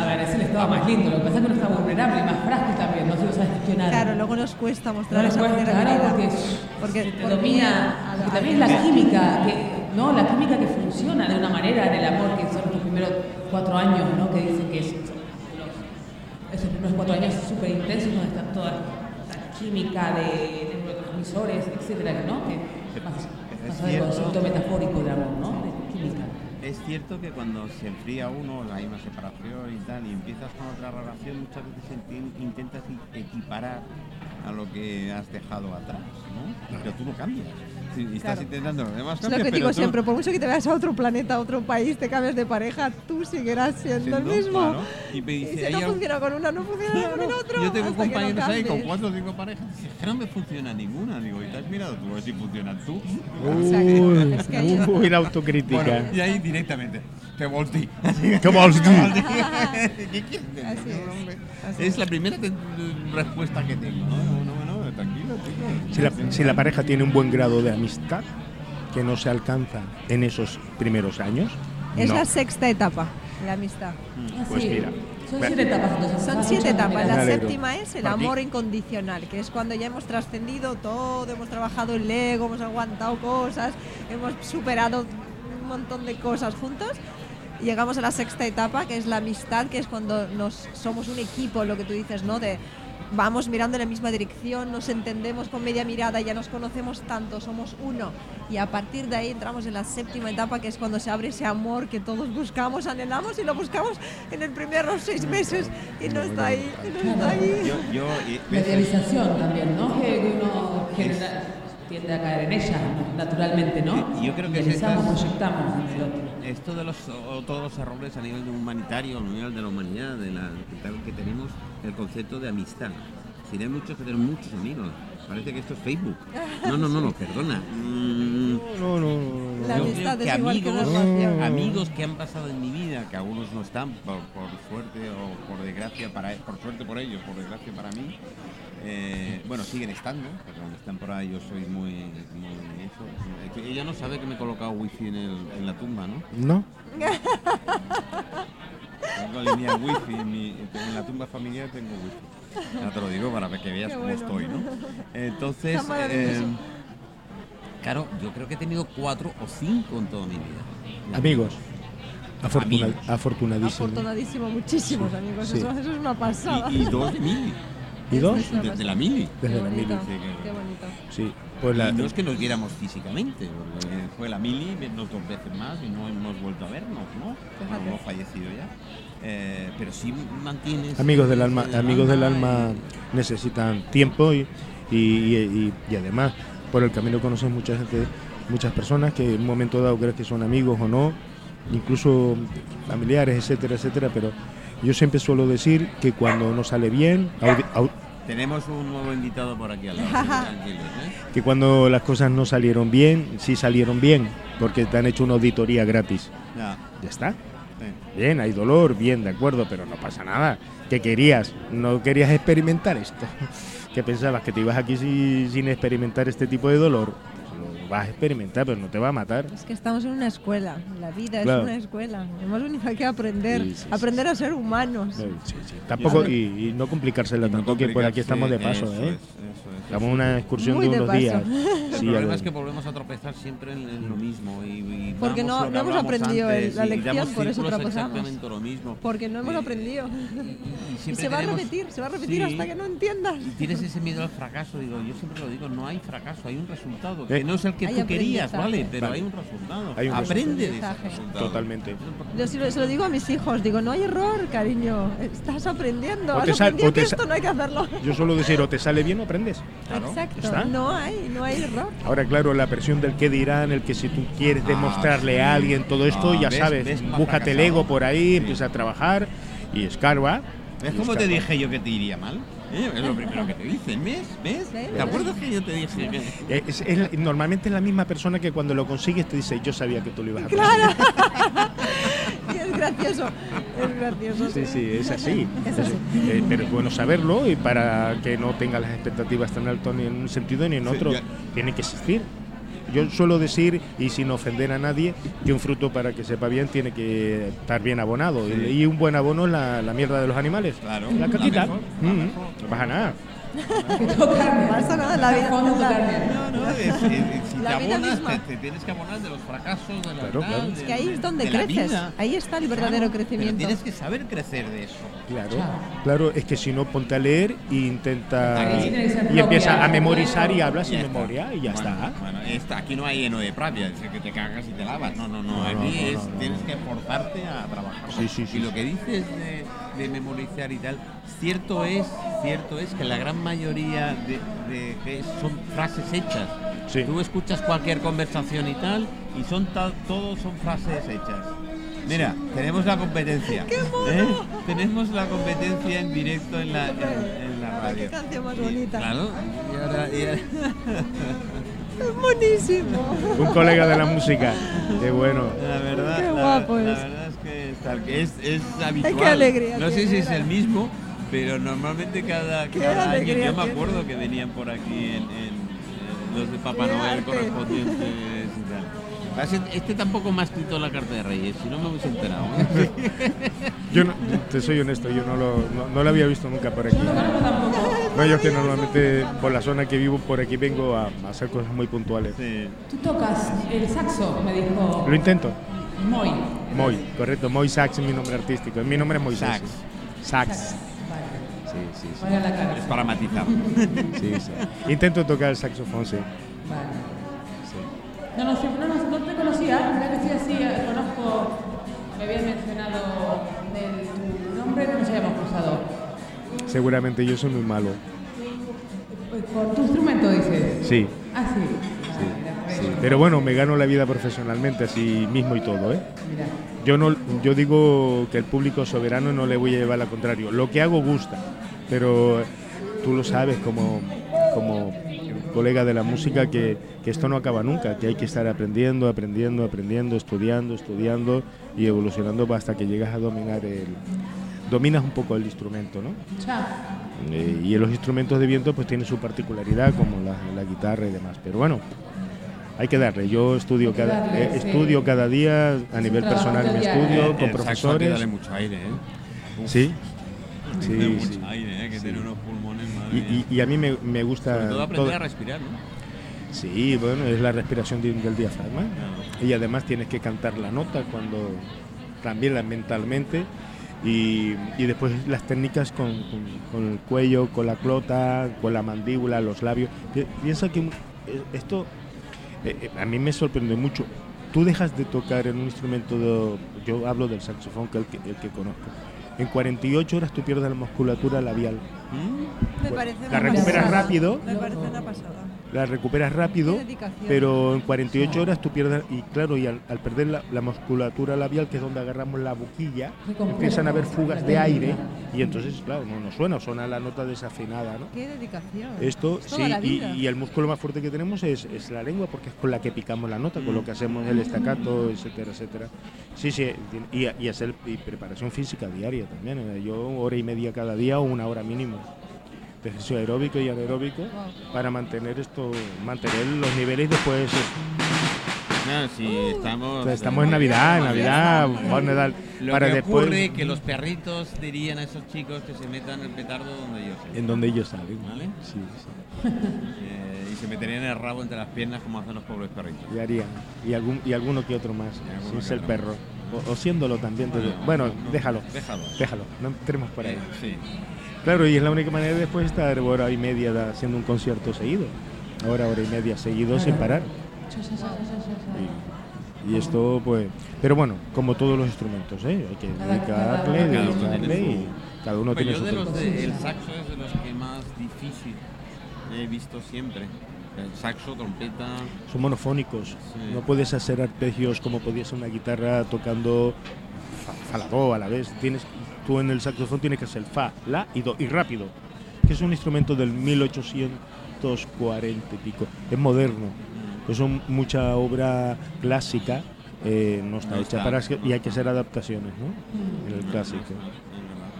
Speaker 2: A ver, es el estado más lindo, lo que pasa es que uno está vulnerable y más frágil también, no se lo sabe gestionar.
Speaker 4: Claro, luego nos cuesta mostrar
Speaker 2: No
Speaker 4: esa vulnerabilidad.
Speaker 2: claro, porque,
Speaker 4: Porque
Speaker 2: te
Speaker 4: por
Speaker 2: domina,
Speaker 4: miedo a la-
Speaker 2: que también es la química, que, ¿no? La química que funciona de una manera en el amor, que son los primeros cuatro años, ¿no? Que dicen que es, esos primeros cuatro años súper intensos, donde está toda esta química de neurotransmisores, etcétera, ¿no? Que más,
Speaker 1: Es cierto.
Speaker 2: concepto metafórico del amor, ¿no? De química.
Speaker 1: Es cierto que cuando se enfría uno, hay una separación y tal, y empiezas con otra relación, muchas veces intentas equiparar a lo que has dejado atrás, ¿no? Pero tú no cambias. Y estás
Speaker 4: Claro.
Speaker 1: intentando los demás
Speaker 4: Es lo que digo
Speaker 1: tú-
Speaker 4: siempre, por mucho que te vayas a otro planeta, a otro país, te cambies de pareja, tú seguirás siendo, el
Speaker 1: siendo,
Speaker 4: mismo.
Speaker 1: claro, Y me
Speaker 4: Y
Speaker 1: dice,
Speaker 4: si
Speaker 1: "Hay
Speaker 4: no
Speaker 1: algo-
Speaker 4: funciona con una, no funciona con el otro.
Speaker 1: Yo tengo
Speaker 4: que no
Speaker 1: compañeros ahí con cuatro o cinco parejas. Que no me funciona ninguna. Digo, ¿y te has mirado tú a ver si funcionan tú?
Speaker 3: Uy,
Speaker 4: Es que ahí-
Speaker 3: uy, la autocrítica.
Speaker 1: Bueno, y ahí directamente, te voltí.
Speaker 3: ¿Qué vols dir?
Speaker 1: ¿Qué quieres
Speaker 4: es,
Speaker 1: Es la primera te- respuesta que tengo. No, no, no, no, tranquilo, chico.
Speaker 3: Si la, si la pareja tiene un buen grado de amistad, que no se alcanza en esos primeros años,
Speaker 4: Es
Speaker 3: no.
Speaker 4: la sexta etapa, la amistad.
Speaker 3: Pues mira,
Speaker 2: Son siete etapas entonces.
Speaker 4: Son siete etapas. La séptima es el amor incondicional, que es cuando ya hemos trascendido todo, hemos trabajado el ego, hemos aguantado cosas, hemos superado un montón de cosas juntos. Llegamos a la sexta etapa, que es la amistad, que es cuando nos somos un equipo, lo que tú dices, ¿no? De vamos mirando en la misma dirección, nos entendemos con media mirada, ya nos conocemos tanto, somos uno. Y a partir de ahí entramos en la séptima etapa, que es cuando se abre ese amor que todos buscamos, anhelamos y lo buscamos en el primeros seis meses y no está ahí, y no está ahí.
Speaker 1: Yo, yo, y-
Speaker 2: Medialización también, ¿no? Que uno genera- tiende a caer en ella, naturalmente, ¿no?
Speaker 1: Yo creo que es
Speaker 2: Idealizamos,
Speaker 1: estas-
Speaker 2: proyectamos en el otro.
Speaker 1: Esto de los, o todos los errores a nivel humanitario, a nivel de la humanidad, de la, que tal que tenemos el concepto de amistad. Si hay muchos que tienen muchos amigos. Parece que esto es Facebook. No, no, no, no, perdona. Mm,
Speaker 3: No, no, no, no.
Speaker 4: La
Speaker 1: yo
Speaker 4: amistad
Speaker 1: creo que
Speaker 4: es igual que una
Speaker 1: amigos,
Speaker 4: relación.
Speaker 1: amigos que han pasado en mi vida, que algunos no están por, por suerte o por desgracia para por suerte por ellos, por desgracia para mí. Eh, bueno, siguen estando, pero cuando están por ahí yo soy muy, muy eso. Ella no sabe que me he colocado wifi en, el- en la tumba, ¿no?
Speaker 3: ¿No?
Speaker 1: Tengo línea wifi en, mi- en la tumba familiar tengo wifi. Ya te lo digo para que veas
Speaker 4: Qué
Speaker 1: cómo
Speaker 4: bueno.
Speaker 1: estoy, ¿no? Entonces, eh, claro, yo creo que he tenido cuatro o cinco en toda mi vida.
Speaker 3: Amigos. Afortuna- afortunadísimo.
Speaker 4: Afortunadísimo, muchísimos amigos,
Speaker 3: sí.
Speaker 4: Eso, eso es una pasada.
Speaker 1: Y, y dos de mili,
Speaker 3: ¿Y dos?
Speaker 1: Desde la mili.
Speaker 3: Desde
Speaker 4: Qué
Speaker 3: la mili.
Speaker 4: qué bonito.
Speaker 3: Sí, pues la,
Speaker 1: Y no es que nos viéramos físicamente, porque fue la mili, vernos dos veces más y no hemos vuelto a vernos, ¿no?
Speaker 4: Fíjate.
Speaker 1: Hemos fallecido ya. Eh, pero sí mantienes.
Speaker 3: amigos del alma, amigos del alma
Speaker 1: y-
Speaker 3: necesitan tiempo y, y, y- y además por el camino conoces mucha gente, muchas personas que en un momento dado crees que son amigos o no, incluso familiares, etcétera, etcétera, pero yo siempre suelo decir que cuando no sale bien, audi- au-
Speaker 1: Tenemos un nuevo invitado por aquí al lado. tranquilos, ¿eh?
Speaker 3: que cuando las cosas no salieron bien, sí salieron bien, porque te han hecho una auditoría gratis.
Speaker 1: Ya,
Speaker 3: Ya está.
Speaker 1: sí.
Speaker 3: Bien, hay dolor, bien, de acuerdo, pero no pasa nada. ¿Qué querías? ¿No querías experimentar esto? ¿Qué pensabas? ¿Que te ibas aquí si- sin experimentar este tipo de dolor? Vas a experimentar, pero no te va a matar.
Speaker 4: Es que estamos en una escuela, la vida
Speaker 3: Claro.
Speaker 4: es una escuela. Hemos venido aquí a aprender,
Speaker 3: Sí, sí, sí,
Speaker 4: aprender a ser humanos.
Speaker 3: No, sí, sí. Tampoco, y, y no complicársela
Speaker 1: Y no
Speaker 3: tampoco, que por aquí estamos de paso,
Speaker 1: eso
Speaker 3: ¿eh?
Speaker 1: es, eso es,
Speaker 3: Estamos en
Speaker 1: eso
Speaker 3: una excursión
Speaker 4: Muy
Speaker 3: de
Speaker 4: de
Speaker 3: unos
Speaker 4: paso.
Speaker 3: días.
Speaker 1: El problema es que volvemos a tropezar siempre en, en lo mismo. Y, y
Speaker 4: Porque no- no hemos aprendido el-
Speaker 1: antes
Speaker 4: la lección, por eso tropezamos.
Speaker 1: exactamente lo mismo.
Speaker 4: Porque no hemos
Speaker 1: Eh,
Speaker 4: aprendido.
Speaker 1: Y,
Speaker 4: Y se va a repetir, se va a repetir
Speaker 1: Sí.
Speaker 4: hasta que no entiendas.
Speaker 1: Y tienes ese miedo al fracaso, digo, yo siempre lo digo, no hay fracaso, hay un resultado,
Speaker 3: Eh.
Speaker 1: que no es el que
Speaker 4: Hay
Speaker 1: tú querías. ¿vale? Pero
Speaker 3: Vale.
Speaker 1: hay un resultado.
Speaker 3: Hay un
Speaker 1: Aprende de ese
Speaker 4: resultado.
Speaker 3: Totalmente.
Speaker 4: Yo sí lo- se lo digo a mis hijos, digo, no hay error, cariño, estás aprendiendo,
Speaker 3: O
Speaker 4: has
Speaker 3: te sal-
Speaker 4: aprendido
Speaker 3: o te
Speaker 4: que
Speaker 3: sa-
Speaker 4: esto no hay que hacerlo.
Speaker 3: Yo suelo decir, o te sale bien o aprendes.
Speaker 1: Claro.
Speaker 4: Exacto,
Speaker 3: ¿Está?
Speaker 4: no hay, no hay error.
Speaker 3: Ahora, claro, la presión del que dirán, el que si tú quieres
Speaker 1: Ah,
Speaker 3: demostrarle
Speaker 1: sí.
Speaker 3: a alguien todo esto,
Speaker 1: Ah,
Speaker 3: ya
Speaker 1: ¿ves?
Speaker 3: sabes,
Speaker 1: ¿Ves cómo ha
Speaker 3: búscate el ego por ahí,
Speaker 1: Sí.
Speaker 3: empieza a trabajar y escarba.
Speaker 1: ¿Ves
Speaker 3: y
Speaker 1: cómo te dije yo que te iría mal? ¿Eh? Es lo primero que te dicen, ¿ves? ¿Ves? ¿Te acuerdas que yo te dije que.?
Speaker 3: Eh, Es, es- normalmente es la misma persona que cuando lo consigues te dice, yo sabía que tú lo ibas a conseguir.
Speaker 4: Y es gracioso, es gracioso.
Speaker 3: Sí, sí, es así.
Speaker 4: Es así.
Speaker 3: Eh, pero es bueno saberlo y para que no tenga las expectativas tan altas ni en un sentido ni en otro. Tiene que existir. Yo suelo decir, y sin ofender a nadie, que un fruto para que sepa bien tiene que estar bien abonado.
Speaker 1: Sí.
Speaker 3: Y un buen abono es la, la mierda de los animales.
Speaker 1: Claro,
Speaker 3: La caquita. Mm, no pasa nada.
Speaker 4: No pasa nada, la vida.
Speaker 1: No, no, es- es-
Speaker 4: La
Speaker 1: te
Speaker 4: vida
Speaker 1: abonas,
Speaker 4: misma.
Speaker 1: te, te tienes que abonar de los fracasos, de la
Speaker 3: Claro, claro.
Speaker 1: de-
Speaker 4: Es que ahí
Speaker 1: de-
Speaker 4: es donde
Speaker 1: de
Speaker 4: creces, ahí está el verdadero
Speaker 1: Claro,
Speaker 4: crecimiento.
Speaker 1: Pero tienes que saber crecer de eso.
Speaker 3: Claro,
Speaker 2: Claro.
Speaker 3: claro, es que si no ponte a leer e intenta
Speaker 1: Aquí
Speaker 3: y empieza a
Speaker 2: ¿no?
Speaker 3: memorizar y hablas
Speaker 1: Ya
Speaker 3: sin
Speaker 1: está.
Speaker 3: memoria y ya
Speaker 1: Bueno,
Speaker 3: está.
Speaker 1: Bueno, esta- aquí no hay heno de pravia, es que te cagas y te lavas. No, no, no.
Speaker 3: No,
Speaker 1: aquí
Speaker 3: no, no,
Speaker 1: es,
Speaker 3: no, no,
Speaker 1: tienes
Speaker 3: no.
Speaker 1: que forzarte a trabajar.
Speaker 3: Sí, sí, sí,
Speaker 1: y lo que dices de de memorizar y tal. Cierto es, cierto es que la gran mayoría de, de- que son frases hechas.
Speaker 3: Sí.
Speaker 1: Tú escuchas cualquier conversación y tal, y son todos son frases hechas. Mira, tenemos la competencia. ¿eh? Tenemos la competencia en directo en la, en, en la radio.
Speaker 4: Qué canción más
Speaker 1: Y,
Speaker 4: bonita.
Speaker 1: claro, y ahora- y ahora-
Speaker 4: Es buenísimo.
Speaker 3: Un colega de la música. Qué bueno.
Speaker 1: La verdad,
Speaker 4: Qué
Speaker 1: la,
Speaker 4: guapo
Speaker 1: la
Speaker 4: es.
Speaker 1: verdad es que, es tal- que es, es habitual.
Speaker 4: qué alegría
Speaker 1: no sé si es el mismo, pero normalmente cada,
Speaker 4: Qué
Speaker 1: cada año yo me acuerdo que venían por aquí en los de Papá Noel correspondientes y tal. Este tampoco me ha escrito la carta de Reyes, si no me hubiese enterado. ¿eh?
Speaker 3: Yo no- te soy honesto, yo no lo, no, no lo había visto nunca por aquí. No, yo que normalmente por la zona que vivo por aquí vengo a, a hacer cosas muy puntuales.
Speaker 1: Sí.
Speaker 2: Tú tocas el saxo, me dijo
Speaker 3: Lo intento.
Speaker 2: Moy.
Speaker 3: Moy, correcto. Moy Sax es mi nombre artístico. Mi nombre es Moisés.
Speaker 1: Sax.
Speaker 3: Sax.
Speaker 2: Vale,
Speaker 3: Sí, sí, sí.
Speaker 2: vale a la cara.
Speaker 1: Es para matizar.
Speaker 3: sí, sí. Intento tocar el saxofón, sí.
Speaker 2: Vale.
Speaker 3: sí.
Speaker 2: No, no, sí, no, no, no te conocía, ya que así, eh, conozco, me habían mencionado el, tu nombre, no nos habíamos cruzado.
Speaker 3: Seguramente yo soy muy malo.
Speaker 2: Por tu instrumento dices.
Speaker 3: Sí,
Speaker 2: Ah, sí.
Speaker 3: Pero bueno, me gano la vida profesionalmente así mismo y todo, ¿eh?
Speaker 2: Mira.
Speaker 3: Yo no, yo digo que el público soberano no le voy a llevar al contrario. Lo que hago gusta, pero tú lo sabes como, como colega de la música que, que esto no acaba nunca, que hay que estar aprendiendo, aprendiendo, aprendiendo, estudiando, estudiando y evolucionando hasta que llegas a dominar el, dominas un poco el instrumento, ¿no? Eh, y los instrumentos de viento pues tienen su particularidad como la, la guitarra y demás. Pero bueno, hay que darle. Yo estudio
Speaker 2: Hay
Speaker 3: cada,
Speaker 2: darle,
Speaker 3: eh,
Speaker 2: sí.
Speaker 3: estudio cada día a nivel personal
Speaker 2: diario.
Speaker 3: estudio,
Speaker 1: El
Speaker 3: con
Speaker 1: saxo hay que
Speaker 3: profesores.
Speaker 1: darle mucho aire, ¿eh? Uf,
Speaker 3: Sí,
Speaker 1: tiene
Speaker 3: sí,
Speaker 1: mucho
Speaker 3: sí.
Speaker 1: aire, ¿eh? Que
Speaker 3: Sí.
Speaker 1: tiene unos pulmones, madre
Speaker 3: Y,
Speaker 1: mía.
Speaker 3: y- y a mí me, me gusta...
Speaker 1: Sobre todo aprender
Speaker 3: todo-
Speaker 1: a respirar, ¿no?
Speaker 3: Sí, bueno, es la respiración de- del diafragma.
Speaker 1: Claro.
Speaker 3: Y además tienes que cantar la nota cuando también la mentalmente. Y, y después las técnicas con, con- con el cuello, con la clota, con la mandíbula, los labios. Pi- Piensa que eh, esto eh, eh, a mí me sorprende mucho. Tú dejas de tocar en un instrumento, de- yo hablo del saxofón, que es el que, el que conozco. En 48 horas tú pierdes la musculatura labial.
Speaker 1: ¿Mm?
Speaker 4: Me parece
Speaker 3: La
Speaker 4: una
Speaker 3: recuperas
Speaker 4: pasada.
Speaker 3: rápido.
Speaker 4: Me parece una pasada.
Speaker 3: La recuperas rápido, pero en 48 horas tú pierdes, y claro, y al, al perder la, la musculatura labial, que es donde agarramos la boquilla, empiezan a haber fugas de aire, y entonces, claro, no, no suena, suena la nota desafinada, ¿no?
Speaker 4: Qué dedicación.
Speaker 3: Esto,
Speaker 4: Es
Speaker 3: sí, y, el músculo más fuerte que tenemos es, es la lengua, porque es con la que picamos la nota, con lo que hacemos el estacato, etcétera, etcétera. Sí, sí, y, y hacer y preparación física diaria también. eh, Yo hora y media cada día o una hora mínimo de ejercicio aeróbico y anaeróbico
Speaker 4: Wow.
Speaker 3: para mantener esto, mantener los niveles después.
Speaker 1: No, sí, estamos.
Speaker 3: estamos en Navidad, en Navidad, bueno, tal,
Speaker 1: Lo
Speaker 3: para
Speaker 1: que
Speaker 3: después
Speaker 1: ocurre que los perritos dirían a esos chicos que se metan el petardo donde ellos
Speaker 3: en donde ellos salen.
Speaker 1: ¿Vale?
Speaker 3: Sí, sí.
Speaker 1: Eh, y se meterían el rabo entre las piernas como hacen los pobres perritos.
Speaker 3: Y harían. Y, algún, y alguno que otro más,
Speaker 1: que
Speaker 3: ser
Speaker 1: otro
Speaker 3: perro. O, o siéndolo también. te digo. Bueno,
Speaker 1: no,
Speaker 3: déjalo.
Speaker 1: Déjalo.
Speaker 3: Déjalo, no entremos por ahí.
Speaker 1: Eh, sí.
Speaker 3: Claro, y es la única manera de después estar hora y media haciendo un concierto seguido. Hora, hora y media seguido sin parar. Y, y esto, pues. Pero bueno, como todos los instrumentos, ¿eh? Hay que dedicarle, dedicarle y cada uno
Speaker 1: Pues
Speaker 3: tiene
Speaker 1: yo
Speaker 3: su
Speaker 1: de los
Speaker 3: tiempo.
Speaker 1: de- el saxo es de los que más difícil he visto siempre. El saxo, trompeta.
Speaker 3: Son monofónicos.
Speaker 1: Sí.
Speaker 3: No puedes hacer arpegios como podías una guitarra tocando fa, fa, la, do a la vez. Tienes, tú en el saxofón tienes que hacer fa, la y do y rápido. Que es un instrumento del 1840 y pico. Es moderno. Es un- mucha obra clásica. eh, no está
Speaker 1: No
Speaker 3: hecha
Speaker 1: está,
Speaker 3: para
Speaker 1: no
Speaker 3: y hay que hacer adaptaciones ¿no? en el clásico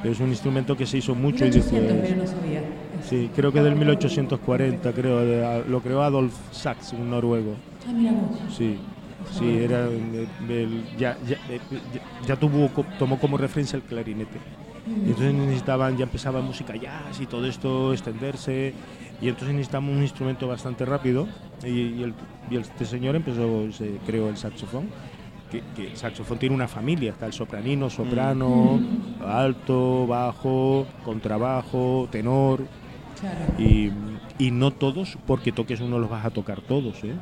Speaker 1: Es
Speaker 3: un instrumento que se hizo mucho y
Speaker 2: 1800,
Speaker 3: después
Speaker 2: pero no sabía.
Speaker 3: sí creo que del 1840 creo de- lo creó Adolf Sachs un noruego
Speaker 2: Ah, mira.
Speaker 3: Sí, sí, era el- ya, ya, ya- tuvo, tomó como referencia el clarinete. Y entonces necesitaban, ya empezaba música jazz y todo esto extenderse. Y entonces necesitamos un instrumento bastante rápido. Y, y el, y este señor empezó, se creó el saxofón. Que, que el saxofón tiene una familia, está el sopranino, soprano, alto, bajo, contrabajo, tenor.
Speaker 2: Claro.
Speaker 3: Y, y no todos, porque toques uno los vas a tocar todos, ¿eh?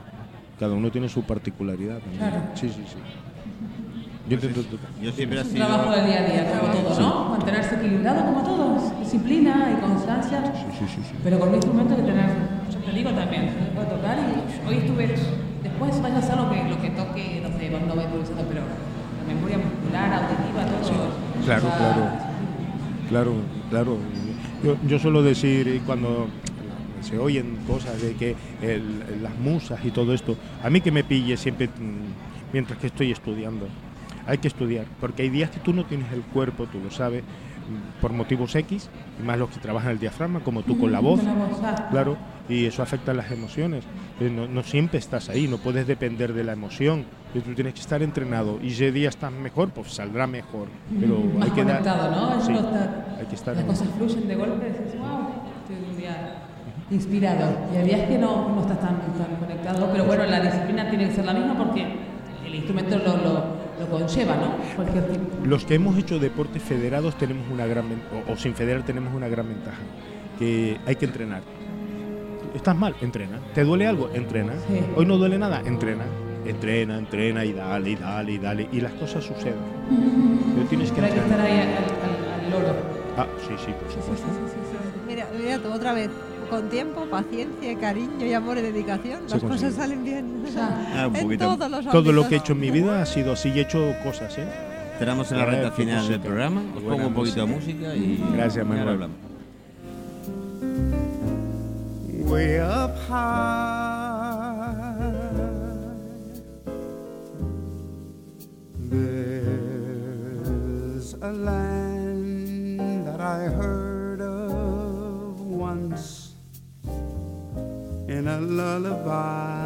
Speaker 3: Cada uno tiene su particularidad también.
Speaker 2: Claro.
Speaker 3: Sí, sí, sí. Yo intento tocar.
Speaker 1: Yo siempre he
Speaker 2: Es un
Speaker 1: sido...
Speaker 2: trabajo del día a día, como todo, ¿no? Mantenerse equilibrado como todos. Disciplina y constancia.
Speaker 3: Sí, sí, sí.
Speaker 2: Pero con un instrumento que tener, yo te digo también, se puede tocar y hoy estuve, después vaya a hacer lo que, lo que toque, no sé, no voy improvisando, pero la memoria muscular, auditiva, todo.
Speaker 3: Claro,
Speaker 2: o sea,
Speaker 3: claro. Claro, claro. Yo, yo suelo decir cuando se oyen cosas de que el- las musas y todo esto, a mí que me pille siempre mm, mientras que estoy estudiando. Hay que estudiar, porque hay días que tú no tienes el cuerpo, tú lo sabes, mm, por motivos X, y más los que trabajan el diafragma, como tú con la voz.
Speaker 2: La voz.
Speaker 3: Claro, y eso afecta a las emociones. Eh, No, no siempre estás ahí, no puedes depender de la emoción. Tú tienes que estar entrenado. Y si ese día estás mejor, pues saldrá mejor. Pero hay que dar.
Speaker 2: ¿no?
Speaker 3: Sí,
Speaker 2: está-
Speaker 3: hay que estar.
Speaker 2: Las cosas fluyen de golpe dices, wow, estoy un día inspirado. Y días que no, no estás tan, tan conectado, pero bueno, la disciplina tiene que ser la misma porque el instrumento lo, lo, lo conlleva, ¿no? Cualquier tipo.
Speaker 3: Los que hemos hecho deportes federados tenemos una gran o, o sin federar tenemos una gran ventaja, que hay que entrenar. ¿Estás mal? Entrena. ¿Te duele algo? Entrena.
Speaker 2: Sí.
Speaker 3: Hoy no duele nada, entrena. Entrena, entrena y dale, y dale, y dale. Y las cosas suceden. Pero tienes que
Speaker 2: Pero hay que estar ahí al, al- al loro.
Speaker 3: Ah, sí, sí, por supuesto.
Speaker 4: Mira, mira tú otra vez. Con tiempo, paciencia, cariño y amor y dedicación,
Speaker 3: Se
Speaker 4: las
Speaker 3: consigue.
Speaker 4: cosas salen bien.
Speaker 1: Ah, un
Speaker 4: en
Speaker 1: poquito.
Speaker 4: todos los
Speaker 3: Todo lo que he hecho en mi vida ha sido así y he hecho cosas, ¿eh?
Speaker 1: Entramos en la recta final del programa. Os
Speaker 3: Buena
Speaker 1: pongo un poquito de música y.
Speaker 3: Gracias, Manuel.
Speaker 5: way up high. Lullaby.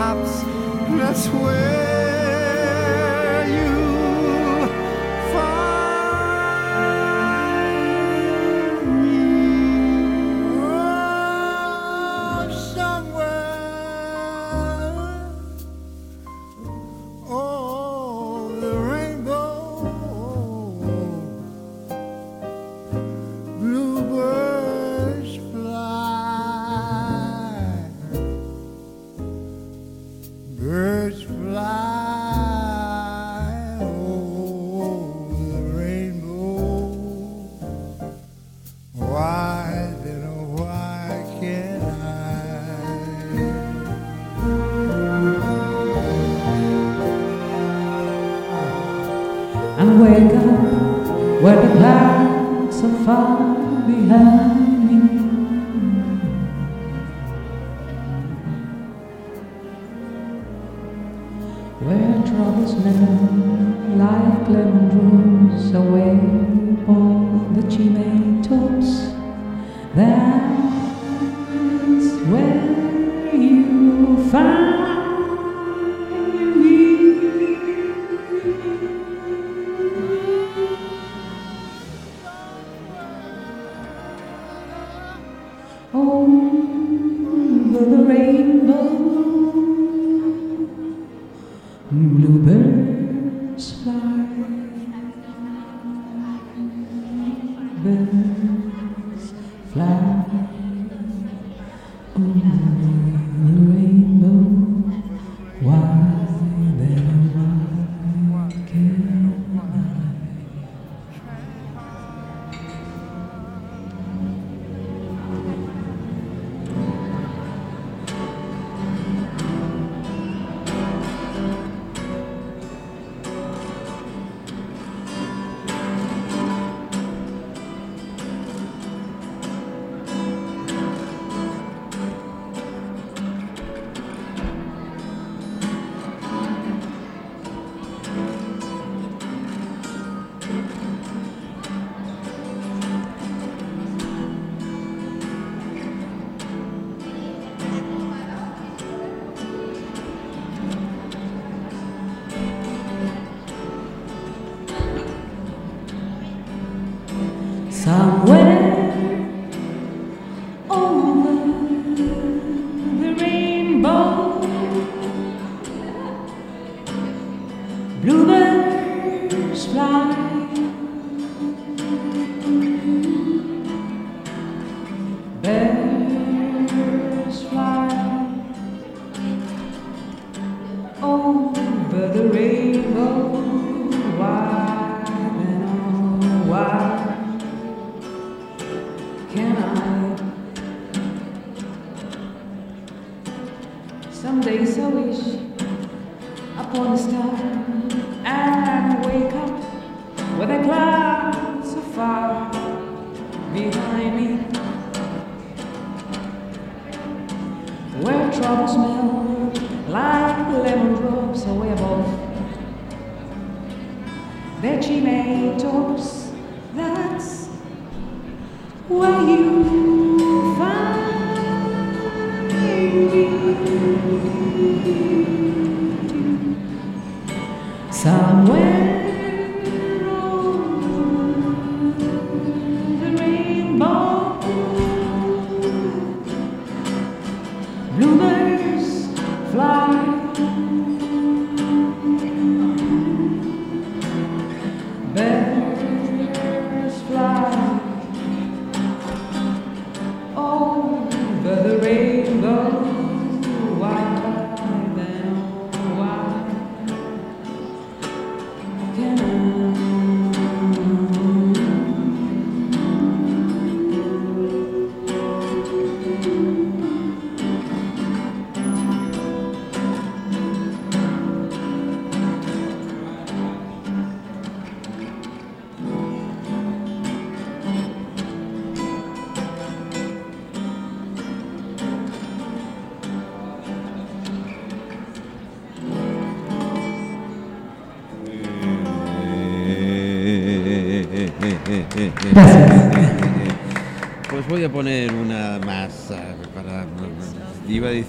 Speaker 5: perhaps that's where.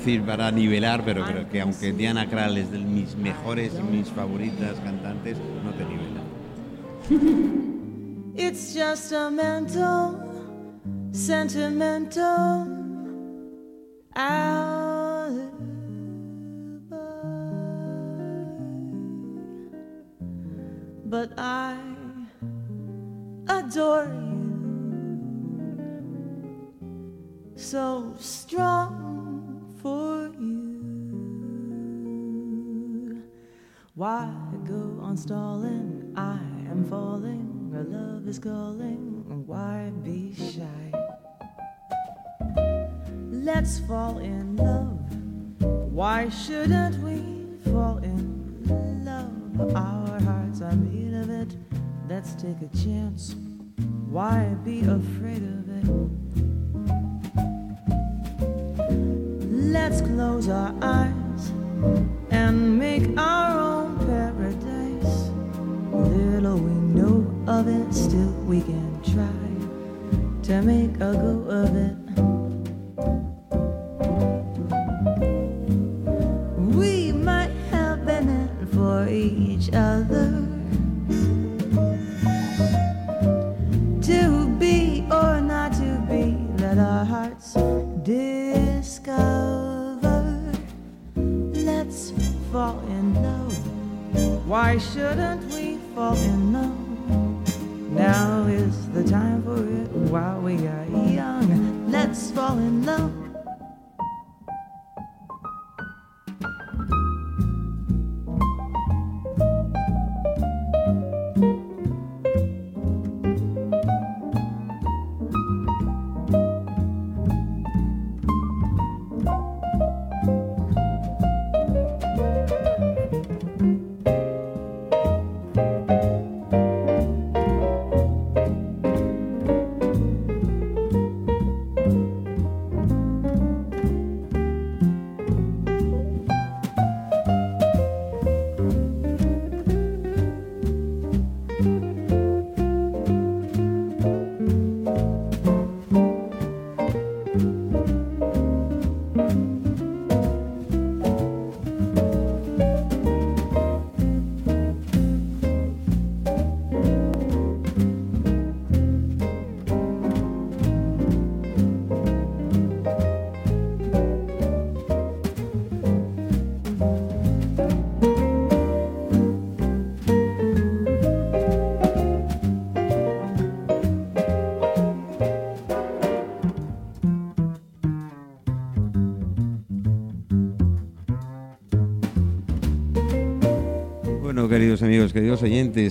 Speaker 1: Decir para nivelar, pero creo que aunque Diana Krall es de mis mejores y mis favoritas cantantes, no te nivela.
Speaker 6: It's just a mental, sentimental on stalling? I am falling. Our love is calling. Why be shy? Let's fall in love. Why shouldn't we fall in love? Our hearts are made of it. Let's take a chance. Why be afraid of it? Let's close our eyes and make our own of it, still we can try to make a go of it.
Speaker 1: Bueno,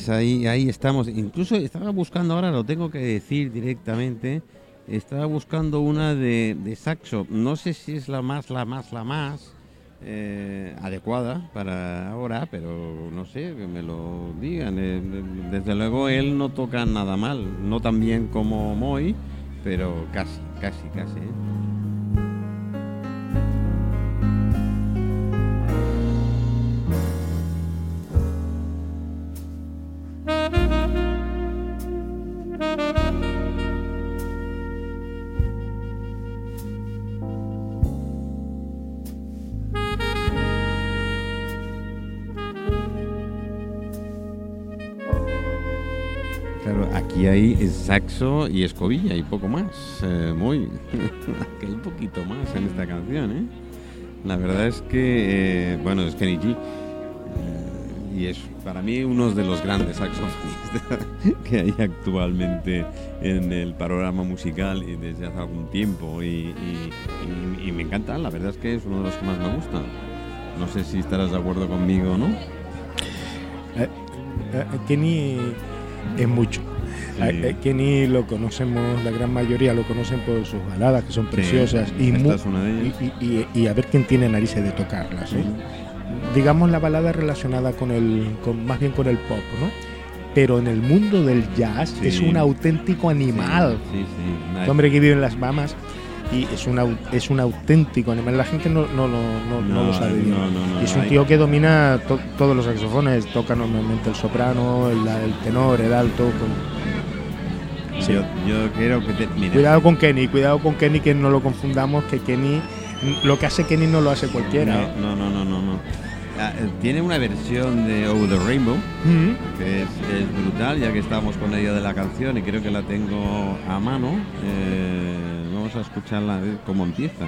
Speaker 1: ahí, estamos. Incluso estaba buscando ahora, lo tengo que decir directamente, estaba buscando una de, de saxo. No sé si es la más, la más, la más eh, adecuada para ahora, pero no sé, que me lo digan. Eh, desde luego él no toca nada mal, no tan bien como Moy, pero casi, casi, casi. ¿eh? Saxo y escobilla y poco más. eh, muy. Un poquito más en esta canción, ¿eh? La verdad es que, eh, bueno, es Kenny G. eh, y es para mí uno de los grandes saxofonistas que hay actualmente en el panorama musical y desde hace algún tiempo. Y, y- me encanta, la verdad es que es uno de los que más me gustan. No sé si estarás de acuerdo conmigo o no.
Speaker 3: Kenny es mucho.
Speaker 1: Sí.
Speaker 3: Kenny lo conocemos, la gran mayoría lo conocen por sus baladas, que son
Speaker 1: Sí,
Speaker 3: preciosas. y,
Speaker 1: una
Speaker 3: a ver quién tiene narices de tocarlas. ¿eh? Digamos la balada relacionada con el, con, más bien con el pop, ¿no? Pero en el mundo del jazz
Speaker 1: Sí.
Speaker 3: es un auténtico animal.
Speaker 1: Sí.
Speaker 3: Este hombre que vive en las Bahamas y es un, au- es un auténtico animal. La gente no, no, no, no, lo sabe bien. y es un tío que domina to- todos los saxofones, toca normalmente el soprano, el, el tenor, el alto. con- Sí.
Speaker 1: Yo, yo quiero que te. mira,
Speaker 3: Cuidado con Kenny, cuidado con Kenny, que no lo confundamos, que Kenny, lo que hace Kenny no lo hace cualquiera. ¿eh?
Speaker 1: No, no, no, no, no. Ah, eh, Tiene una versión de Over the Rainbow
Speaker 3: Mm.
Speaker 1: que es, es brutal, ya que estamos con ella de la canción y creo que la tengo a mano. Eh, vamos a escucharla a ver cómo empieza.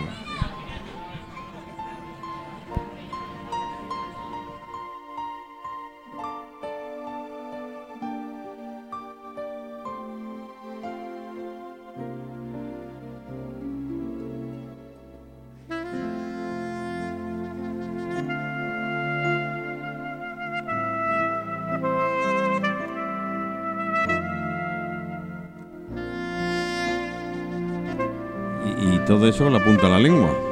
Speaker 1: Todo eso lo apunta a la lengua.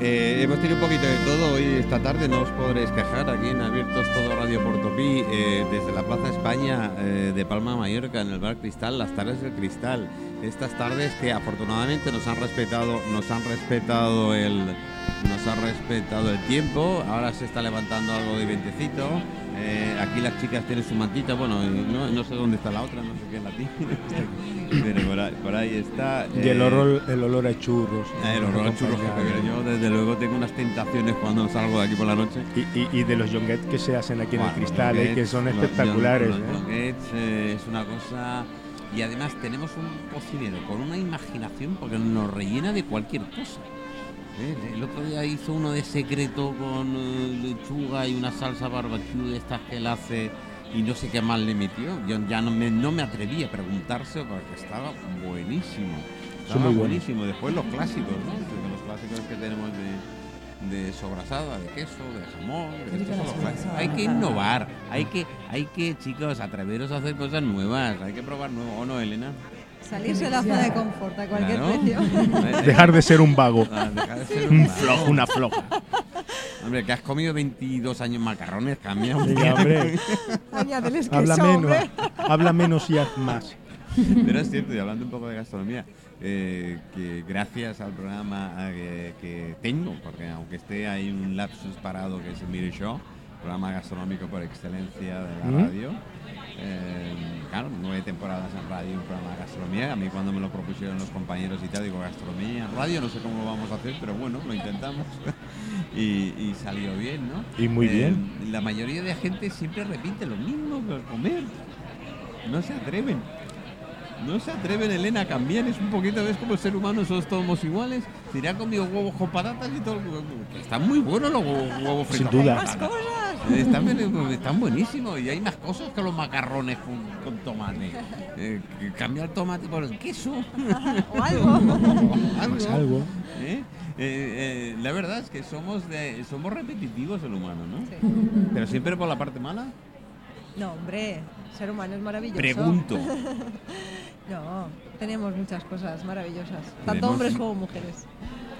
Speaker 1: Eh, hemos tenido un poquito de todo hoy esta tarde, no os podréis quejar aquí en Abiertos Todo Radio Portopí, eh, desde la Plaza España eh, de Palma Mallorca, en el Bar Cristal, las tardes del Cristal. Estas tardes que afortunadamente nos han respetado, nos han respetado el, nos han respetado el tiempo. Ahora se está levantando algo de vientecito. Eh, aquí las chicas tienen su mantita, bueno, no, no sé dónde está la otra, no sé qué es la tiene, pero por ahí, por ahí está.
Speaker 3: Y el
Speaker 1: eh,
Speaker 3: olor, el olor a churros.
Speaker 1: Ah, el olor a churros que
Speaker 3: Acompañado.
Speaker 1: pega. Yo desde luego tengo unas tentaciones cuando salgo de aquí por la noche.
Speaker 3: Y, y- y de los jonguets que se hacen aquí en el
Speaker 1: los
Speaker 3: cristal, eh, que son
Speaker 1: los-
Speaker 3: espectaculares.
Speaker 1: Los,
Speaker 3: eh.
Speaker 1: nuggets, eh, es una cosa. Y además tenemos un cocinero con una imaginación porque nos rellena de cualquier cosa. El otro día hizo uno de secreto con eh, lechuga y una salsa barbecue de estas que él hace y no sé qué más le metió. Yo ya no me, no me atreví a preguntarse porque estaba buenísimo. Estaba
Speaker 3: muy
Speaker 1: buenísimo. Después los clásicos, ¿no? Los clásicos que tenemos de, de sobrasada, de queso, de jamón.
Speaker 2: La
Speaker 1: los Hay que innovar, hay que, hay que, chicos, atreveros a hacer cosas nuevas, hay que probar nuevo, ¿o no, Elena?
Speaker 4: Salirse de la zona de confort a cualquier
Speaker 1: Claro.
Speaker 4: precio.
Speaker 3: Dejar de ser un vago.
Speaker 1: ah, dejar de ser
Speaker 3: Un
Speaker 1: un
Speaker 3: flojo, una floja.
Speaker 1: Hombre, que has comido 22 años macarrones, cambia un
Speaker 3: Venga, hombre,
Speaker 4: Añádeles que
Speaker 3: habla menos,
Speaker 4: hombre.
Speaker 3: habla menos y haz más.
Speaker 1: Pero es cierto, y hablando un poco de gastronomía, eh, que gracias al programa eh, que tengo, porque aunque esté ahí un lapsus parado que es el Mire Show, programa gastronómico por excelencia de la
Speaker 3: ¿Mm?
Speaker 1: radio, eh, claro, nueve temporadas en radio, un programa de gastronomía. A mí cuando me lo propusieron los compañeros y tal, digo, gastronomía, radio, no sé cómo lo vamos a hacer, pero bueno, lo intentamos. y, y salió bien, ¿no?
Speaker 3: Y muy
Speaker 1: Eh,
Speaker 3: bien.
Speaker 1: La mayoría de gente siempre repite lo mismo que comer. No se atreven. No se atreven, Elena, a cambiar. Es un poquito, ¿ves como el ser humano somos todos iguales? Tirá conmigo huevos con patatas y todo. que Están muy buenos los huevos, huevos
Speaker 3: Sin
Speaker 1: fritos con
Speaker 3: duda.
Speaker 4: Más
Speaker 1: patatas.
Speaker 4: cosas.
Speaker 1: Están, buenísimos y hay más cosas que los macarrones con, con tomate. Eh, que cambia el tomate por el queso.
Speaker 4: O algo.
Speaker 3: Pues algo.
Speaker 1: ¿Eh? Eh, eh, la verdad es que somos de, somos repetitivos el humano, ¿no? Pero siempre por la parte mala.
Speaker 4: No, hombre, ser humano es maravilloso.
Speaker 1: Pregunto.
Speaker 4: No, tenemos muchas cosas maravillosas, tanto
Speaker 1: Tenemos-
Speaker 4: hombres como mujeres.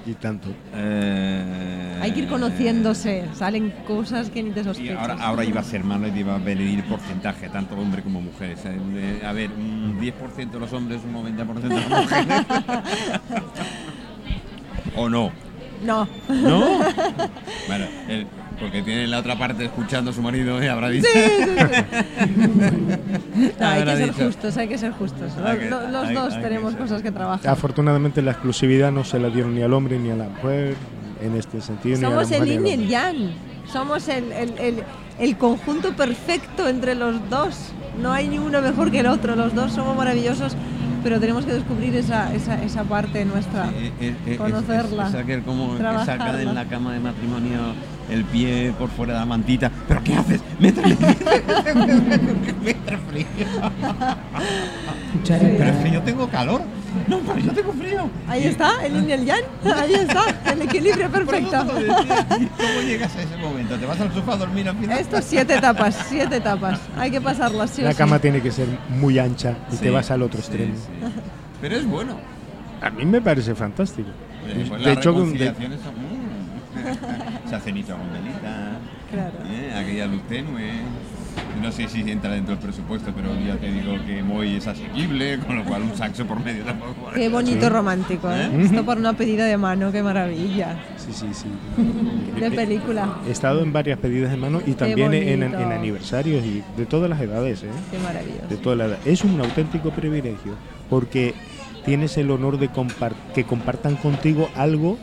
Speaker 3: Y tanto.
Speaker 1: Eh,
Speaker 4: Hay que ir conociéndose, salen cosas que ni te
Speaker 1: Y
Speaker 4: sospechas.
Speaker 1: ahora, ahora iba a ser malo y iba a venir porcentaje, tanto hombre como mujeres. Eh, A ver, un 10% de los hombres, un 90% de las mujeres. ¿O no?
Speaker 4: No,
Speaker 1: ¿No? Bueno, el- porque tiene la otra parte escuchando a su marido y habrá dicho.
Speaker 4: no, hay que ser
Speaker 1: dicho.
Speaker 4: justos, hay que ser justos.
Speaker 1: Hay
Speaker 4: Lo-
Speaker 1: que-
Speaker 4: lo- los
Speaker 1: hay-
Speaker 4: dos
Speaker 1: hay que
Speaker 4: tenemos
Speaker 1: ser.
Speaker 4: cosas que trabajar.
Speaker 3: Afortunadamente la exclusividad no se la dieron ni al hombre ni a la mujer en este sentido.
Speaker 4: Somos el yin y el yang. Somos el, el- el- el conjunto perfecto entre los dos. No hay ni uno mejor que el otro. Los dos somos maravillosos, pero tenemos que descubrir esa, esa, esa parte nuestra.
Speaker 1: Eh, eh, eh, es-
Speaker 4: Conocerla,
Speaker 1: Es, es aquel como que saca de la cama de matrimonio el pie por fuera de la mantita. ¿Pero qué haces? Métele. Métele frío. Pero es que yo tengo calor. No, pero yo tengo frío.
Speaker 4: Ahí está, el yin y el yang. Ahí está, el equilibrio
Speaker 1: Por eso
Speaker 4: perfecto.
Speaker 1: te lo decía. ¿Cómo llegas a ese momento? ¿Te vas al sofá a dormir al final?
Speaker 4: Estos siete etapas, siete etapas. Hay que pasarlas sí o
Speaker 3: La
Speaker 4: sí.
Speaker 3: cama tiene que ser muy ancha y
Speaker 1: Sí,
Speaker 3: te vas al otro
Speaker 1: sí,
Speaker 3: extremo.
Speaker 1: sí. Pero es bueno.
Speaker 3: A mí me parece fantástico.
Speaker 1: Pues
Speaker 3: de hecho, de-
Speaker 1: reconciliaciones son... Se hace nito con velita.
Speaker 4: Claro.
Speaker 1: ¿eh? Aquella luz tenue. No sé si entra dentro del presupuesto, pero ya te digo que Moy es asequible, con lo cual un saxo por medio tampoco.
Speaker 4: Qué bonito romántico, ¿eh?
Speaker 1: ¿Eh?
Speaker 4: Esto por una pedida de mano, qué maravilla.
Speaker 3: sí, sí, sí.
Speaker 4: De película.
Speaker 3: He estado en varias pedidas de mano y también en, aniversarios y de todas las edades, ¿eh?
Speaker 4: Qué maravilloso.
Speaker 3: De toda la edad. Es un auténtico privilegio porque tienes el honor de compar- que compartan contigo algo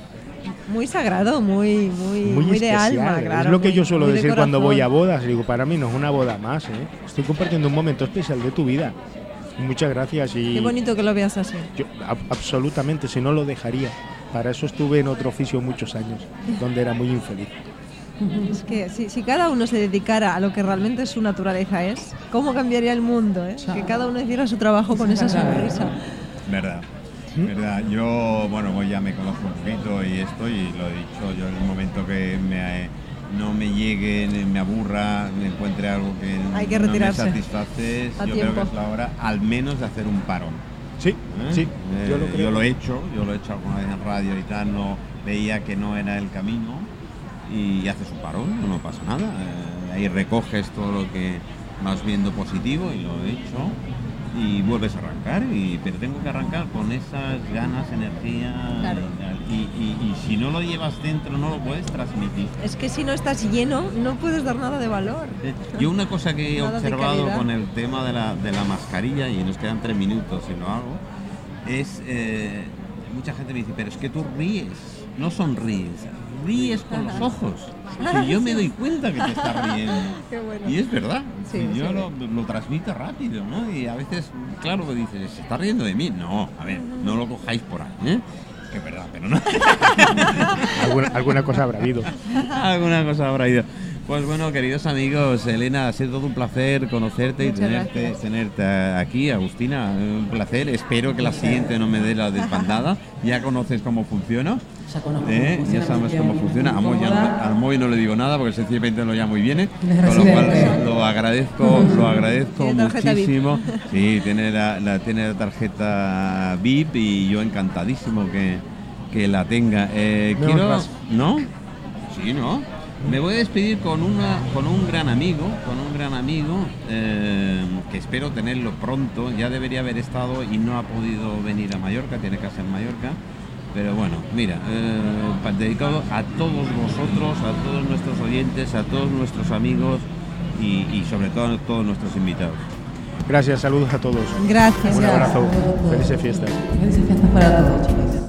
Speaker 4: Muy sagrado, muy, muy,
Speaker 3: muy,
Speaker 4: muy, de alma, claro.
Speaker 3: es lo que
Speaker 4: muy-
Speaker 3: yo suelo
Speaker 4: de
Speaker 3: decir cuando voy a bodas. Digo, para mí no es una boda más, ¿eh? Estoy compartiendo un momento especial de tu vida. Muchas gracias y
Speaker 4: Qué bonito que lo veas así.
Speaker 3: yo, ab- absolutamente, si no lo dejaría. Para eso estuve en otro oficio muchos años, donde era muy infeliz.
Speaker 4: Es que si, si cada uno se dedicara a lo que realmente su naturaleza es, ¿cómo cambiaría el mundo? eh? Que cada uno hiciera su trabajo con esa sonrisa.
Speaker 1: Verdad.
Speaker 3: ¿Mm?
Speaker 1: Verdad. Yo, bueno, pues ya me conozco un poquito y esto, y lo he dicho, yo en el momento que me, no me llegue, me aburra, me encuentre algo que,
Speaker 4: Hay que
Speaker 1: no me satisface, yo creo que es la hora al menos de hacer un parón.
Speaker 3: Sí,
Speaker 1: ¿eh?
Speaker 3: sí,
Speaker 1: Eh,
Speaker 3: yo lo creo.
Speaker 1: lo he hecho, yo lo he hecho alguna vez en radio y tal, no veía que no era el camino y haces un parón, no pasa nada. eh, ahí recoges todo lo que vas viendo positivo y lo he hecho y vuelves a arrancar, y, pero tengo que arrancar con esas ganas, energía
Speaker 4: Claro.
Speaker 1: y, y, si no lo llevas dentro no lo puedes transmitir.
Speaker 4: Es que si no estás lleno, no puedes dar nada de valor.
Speaker 1: Yo una cosa que he observado con el tema de la, de la mascarilla, y nos quedan tres minutos y lo hago, es, eh, mucha gente me dice, pero es que tú ríes, no sonríes, ríes con los ojos. Y yo me doy cuenta que te estás riendo.
Speaker 4: Qué bueno.
Speaker 1: Y es verdad,
Speaker 4: Sí,
Speaker 1: y yo
Speaker 4: sí.
Speaker 1: lo, lo transmito rápido, ¿no? Y a veces, claro, me dices, ¿se está riendo de mí? No, a ver, no lo cojáis por ahí, ¿eh? Que es verdad, pero no.
Speaker 3: Alguna, alguna cosa habrá habido.
Speaker 1: Alguna cosa habrá ido. Pues bueno, queridos amigos, Elena, ha sido todo un placer conocerte y tenerte,
Speaker 4: gracias.
Speaker 1: tenerte aquí, Agustina. Un placer. Espero que la siguiente no me dé la desbandada. Ya conoces cómo funciona.
Speaker 2: Ya conozco
Speaker 1: ¿eh? Ya sabes
Speaker 2: me
Speaker 1: cómo funciona. A Moy, ya no,
Speaker 2: cómoda.
Speaker 1: al Moy no le digo nada porque sencillamente lo llamo y viene. Con lo cual
Speaker 2: residente.
Speaker 1: lo agradezco, lo agradezco muchísimo. Sí, tiene la, la- tiene la tarjeta VIP y yo encantadísimo que, que la tenga. Eh, quiero. ¿No? Sí, ¿no? Me voy a despedir con, una, con un gran amigo, con un gran amigo eh, que espero tenerlo pronto. Ya debería haber estado y no ha podido venir a Mallorca, tiene casa en Mallorca. Pero bueno, mira, eh, dedicado a todos vosotros, a todos nuestros oyentes, a todos nuestros amigos y, y sobre todo a todos nuestros invitados.
Speaker 3: Gracias, saludos a todos.
Speaker 4: Gracias.
Speaker 3: Un abrazo. Felices fiestas.
Speaker 2: Felices fiestas para todos, chicos.